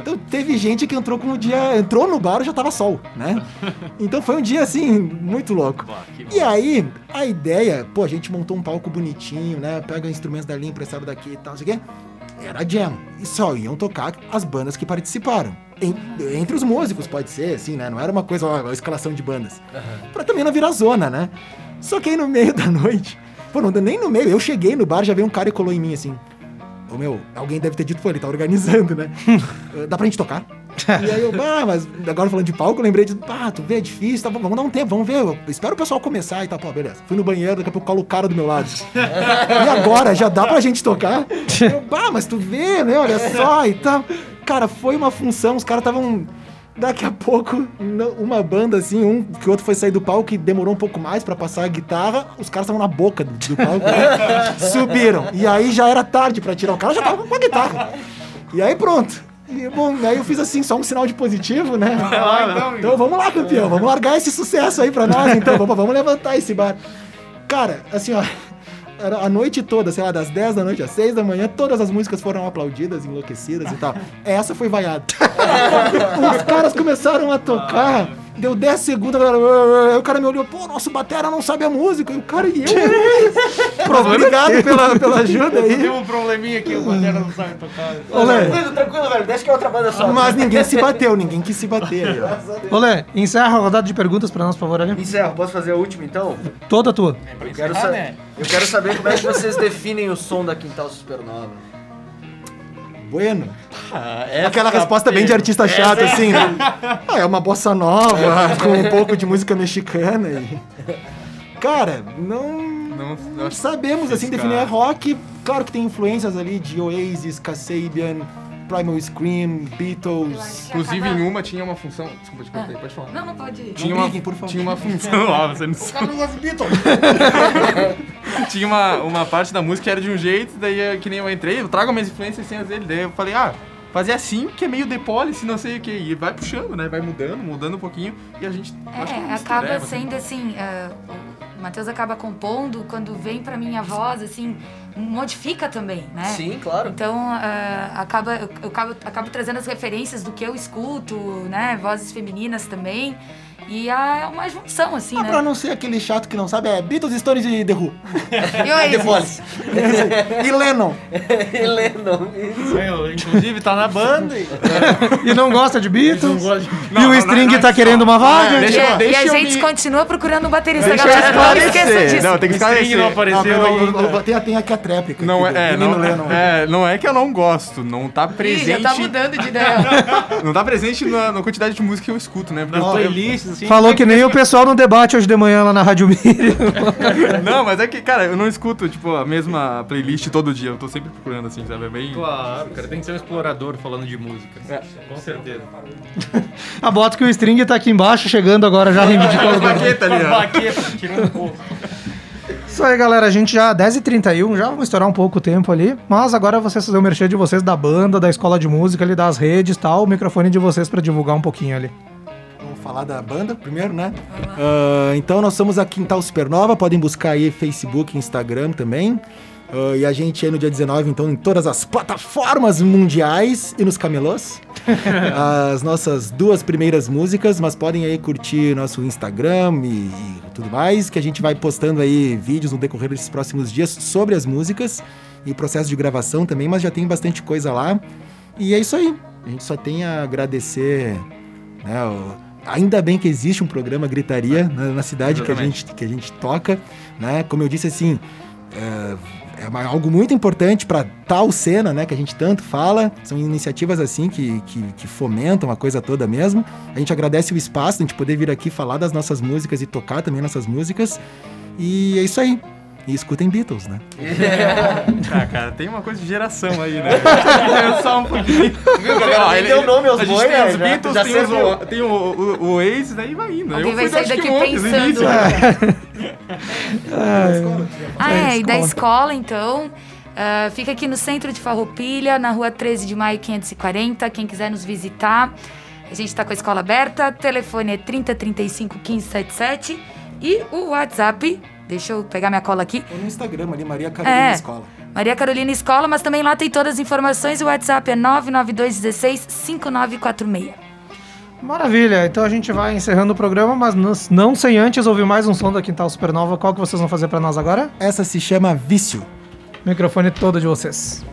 Então teve gente que entrou com o dia, entrou no bar e já tava sol, né? Então foi um dia assim, muito louco. E aí, a ideia, pô, a gente montou um palco bonitinho, né? Pega instrumentos dali, emprestado daqui e tal, não sei o quê. Era jam. E só iam tocar as bandas que participaram. En- entre os músicos, pode ser, assim, né? Não era uma coisa, ó, uma escalação de bandas. Pra também não virar zona, né? Só que aí no meio *laughs* da noite, pô, não, nem no meio, eu cheguei no bar, já veio um cara e colou em mim assim. Ô meu, alguém deve ter dito, pô, ele tá organizando, né? *laughs* Dá pra gente tocar? *laughs* E aí eu, bah, mas agora falando de palco, eu lembrei de, ah, tu vê, é difícil, tá, vamos dar um tempo, vamos ver, eu espero o pessoal começar e tal, pô, beleza. Fui no banheiro, daqui a pouco colo o cara do meu lado. *laughs* E agora, já dá pra gente tocar? Eu, bah, mas tu vê, né, olha só e tal. Cara, foi uma função, os caras estavam... Daqui a pouco, uma banda assim, um que o outro foi sair do palco e demorou um pouco mais pra passar a guitarra, os caras estavam na boca do, do palco, né? *laughs* subiram. E aí já era tarde pra tirar, o cara já tava com a guitarra. E aí pronto. E, bom, aí eu fiz assim, só um sinal de positivo, né? *laughs* então, vamos lá, campeão, vamos largar esse sucesso aí pra nós, então, vamos, vamos levantar esse bar. Cara, assim, ó, a noite toda, sei lá, das 10 da noite às 6 da manhã, todas as músicas foram aplaudidas, enlouquecidas e tal. Essa foi vaiada. *laughs* Os caras começaram a tocar, deu 10 segundos, galera, aí o cara me olhou, pô, nosso batera não sabe a música. E o cara e eu. *laughs* Obrigado pela, pela ajuda aí. Tem um probleminha aqui, o Batera não sabe tocar. Olé, Tranquilo, tranquilo, velho. Deixa que é outra banda só. Mas ninguém se bateu, ninguém quis se bater aí, ó. Olé, encerra a rodada de perguntas pra nós, por favor, ali. Encerro, posso fazer a última então? Toda tua. Eu quero, sa- eu quero saber como é que vocês definem o som da Quintal Supernova. Bueno. É Aquela resposta bem de artista chato, assim, né? *laughs* Ah, é uma bossa nova, *laughs* com um pouco de música mexicana. E... Cara, não, Não, não sabemos, assim, definir é rock. Claro que tem influências ali de Oasis, Kasabian, Primal Scream, Beatles. Inclusive, em uma tinha uma função. Desculpa te cortei, pode falar. Não, não pode ir. Tinha Não uma, briguem, por favor. tinha uma função. Ó, você não sabe. *laughs* tinha uma, uma parte da música que era de um jeito, daí que nem eu entrei, eu trago minhas influências sem as dele. Daí eu falei, ah, fazer assim, que é meio The Police, não sei o que. E vai puxando, né? Vai mudando, mudando um pouquinho. E a gente. acho que É, acaba né, mas- sendo assim. ah, o Matheus acaba compondo quando vem pra minha voz, assim, modifica também, né? Sim, claro. Então, ah, acaba, eu, eu acabo, acabo trazendo as referências do que eu escuto, né? Vozes femininas também. E é uma junção, assim, Ah, né? pra não ser aquele chato que não sabe, é Beatles, Stones e The Who. E o *laughs* The Police. *laughs* e Lennon. e Lennon, isso. Eu, inclusive, tá na banda. E... E não gosta de Beatles? Não gosta de- e o String tá querendo uma vaga? E, Deixa a- e deixa a eu gente me- continua procurando um baterista, Deixa galera. Não esqueça esclarecer. disso. Não, tem que O string esclarecer. não Não, apareceu não, ainda. não, tem, tem aqui a tréplica. Não é, é, não, Lennon. é, não é que eu não gosto, não tá Ih, presente. já tá mudando de *laughs* ideia. Não tá presente na, na quantidade de música que eu escuto, né? Porque Nas eu- assim. Falou que nem o pessoal no debate hoje de manhã lá na Rádio Miriam. *laughs* Não, mas é que, cara, eu não escuto, tipo, a mesma playlist todo dia. Eu tô sempre procurando, assim, sabe? É bem. Claro, cara, tem que ser um explorador falando de música. Com certeza. A *laughs* bota que o String tá aqui embaixo, chegando agora, já reivindicou o lugar. Baqueta ali, ó. Baqueta, tirando um pouco. Isso aí, galera. A gente já 10h31, já vamos estourar um pouco o tempo ali. Mas agora vocês fazer o merchan de vocês da banda, da escola de música ali, das redes e tal. O microfone de vocês pra divulgar um pouquinho ali. Falar da banda primeiro, né? Ah, então nós somos a Quintal Supernova, podem buscar aí Facebook, Instagram também. Ah, e a gente é no dia 19, então, em todas as plataformas mundiais e nos camelôs. *laughs* as nossas duas primeiras músicas, mas podem aí curtir nosso Instagram e, e tudo mais, que a gente vai postando aí vídeos no decorrer desses próximos dias sobre as músicas e processo de gravação também, mas já tem bastante coisa lá. E é isso aí. A gente só tem a agradecer né, o- Ainda bem que existe um programa Gritaria na, na cidade que a, gente, que a gente toca, né? Como eu disse assim, é, é uma- algo muito importante para tal cena, né? Que a gente tanto fala. São iniciativas assim que, que, que fomentam a coisa toda mesmo. A gente agradece o espaço, a gente poder vir aqui falar das nossas músicas e tocar também nossas músicas. E é isso aí. E escutem Beatles, né? *laughs* Ah, cara, tem uma coisa de geração aí, né? Pensar um pouquinho. Viu, galera? Ó, ele- deu nome aos A gente boi, tem né? os Já- Beatles, já tem, os, tem o, o, o Ace, daí vai indo. Alguém eu vai sair daqui pensando. início. Ah, É, é, e da escola. então. ah, fica aqui no centro de Farroupilha, na rua 13 de maio 540. Quem quiser nos visitar, a gente tá com a escola aberta. Telefone é 3035 1577. E o WhatsApp, deixa eu pegar minha cola aqui. Ou no Instagram ali, Maria Carolina É. Escola. Maria Carolina Escola, mas também lá tem todas as informações. O WhatsApp é 99216 5946. Maravilha. Então a gente vai encerrando o programa, mas não- não sem antes ouvir mais um som da Quintal Supernova. Qual que vocês vão fazer pra nós agora? Essa se chama Vício. Microfone todo de vocês.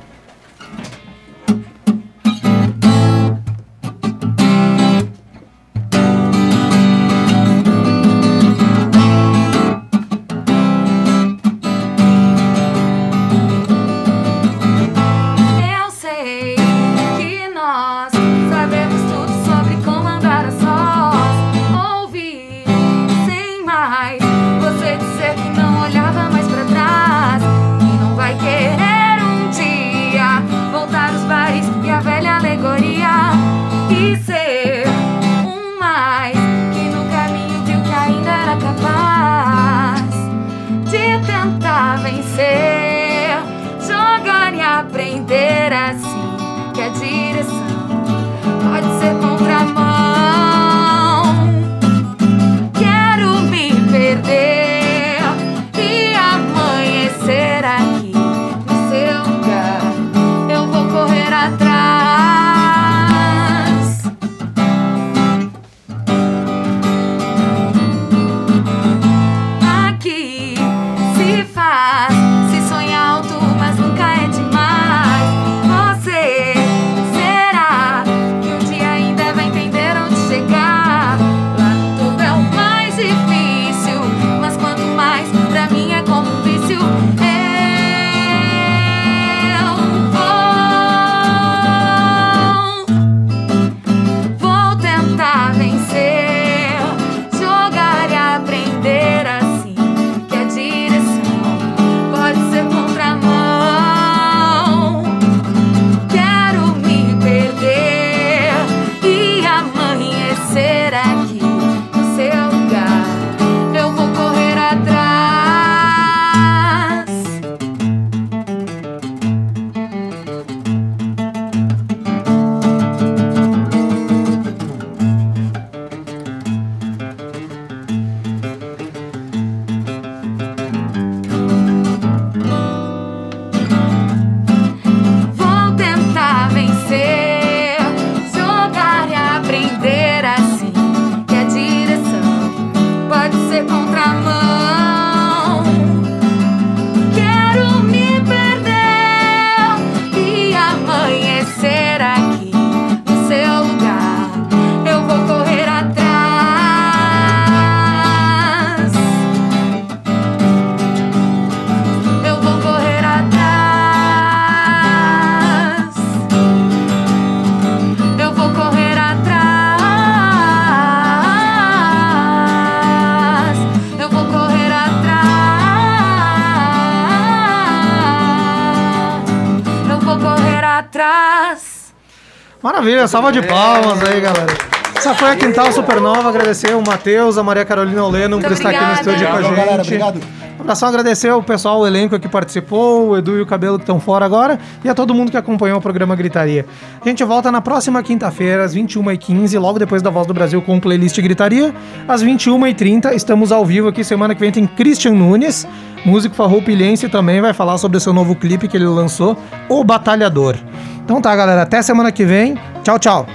Salva de palmas aí, galera. Essa foi a Quintal Supernova. Agradecer o Matheus, a Maria Carolina Oleno por estar aqui no estúdio com a Obrigado, gente. galera, obrigado. Um abração, agradecer o pessoal, o elenco que participou, o Edu e o Cabelo que estão fora agora, e a todo mundo que acompanhou o programa Gritaria. A gente volta na próxima quinta-feira, às 21h15, logo depois da Voz do Brasil com playlist Gritaria. Às 21h30, estamos ao vivo aqui. Semana que vem tem Christian Nunes, músico farroupilhense, também vai falar sobre o seu novo clipe que ele lançou, O Batalhador. Então tá, galera, até semana que vem. 悄悄。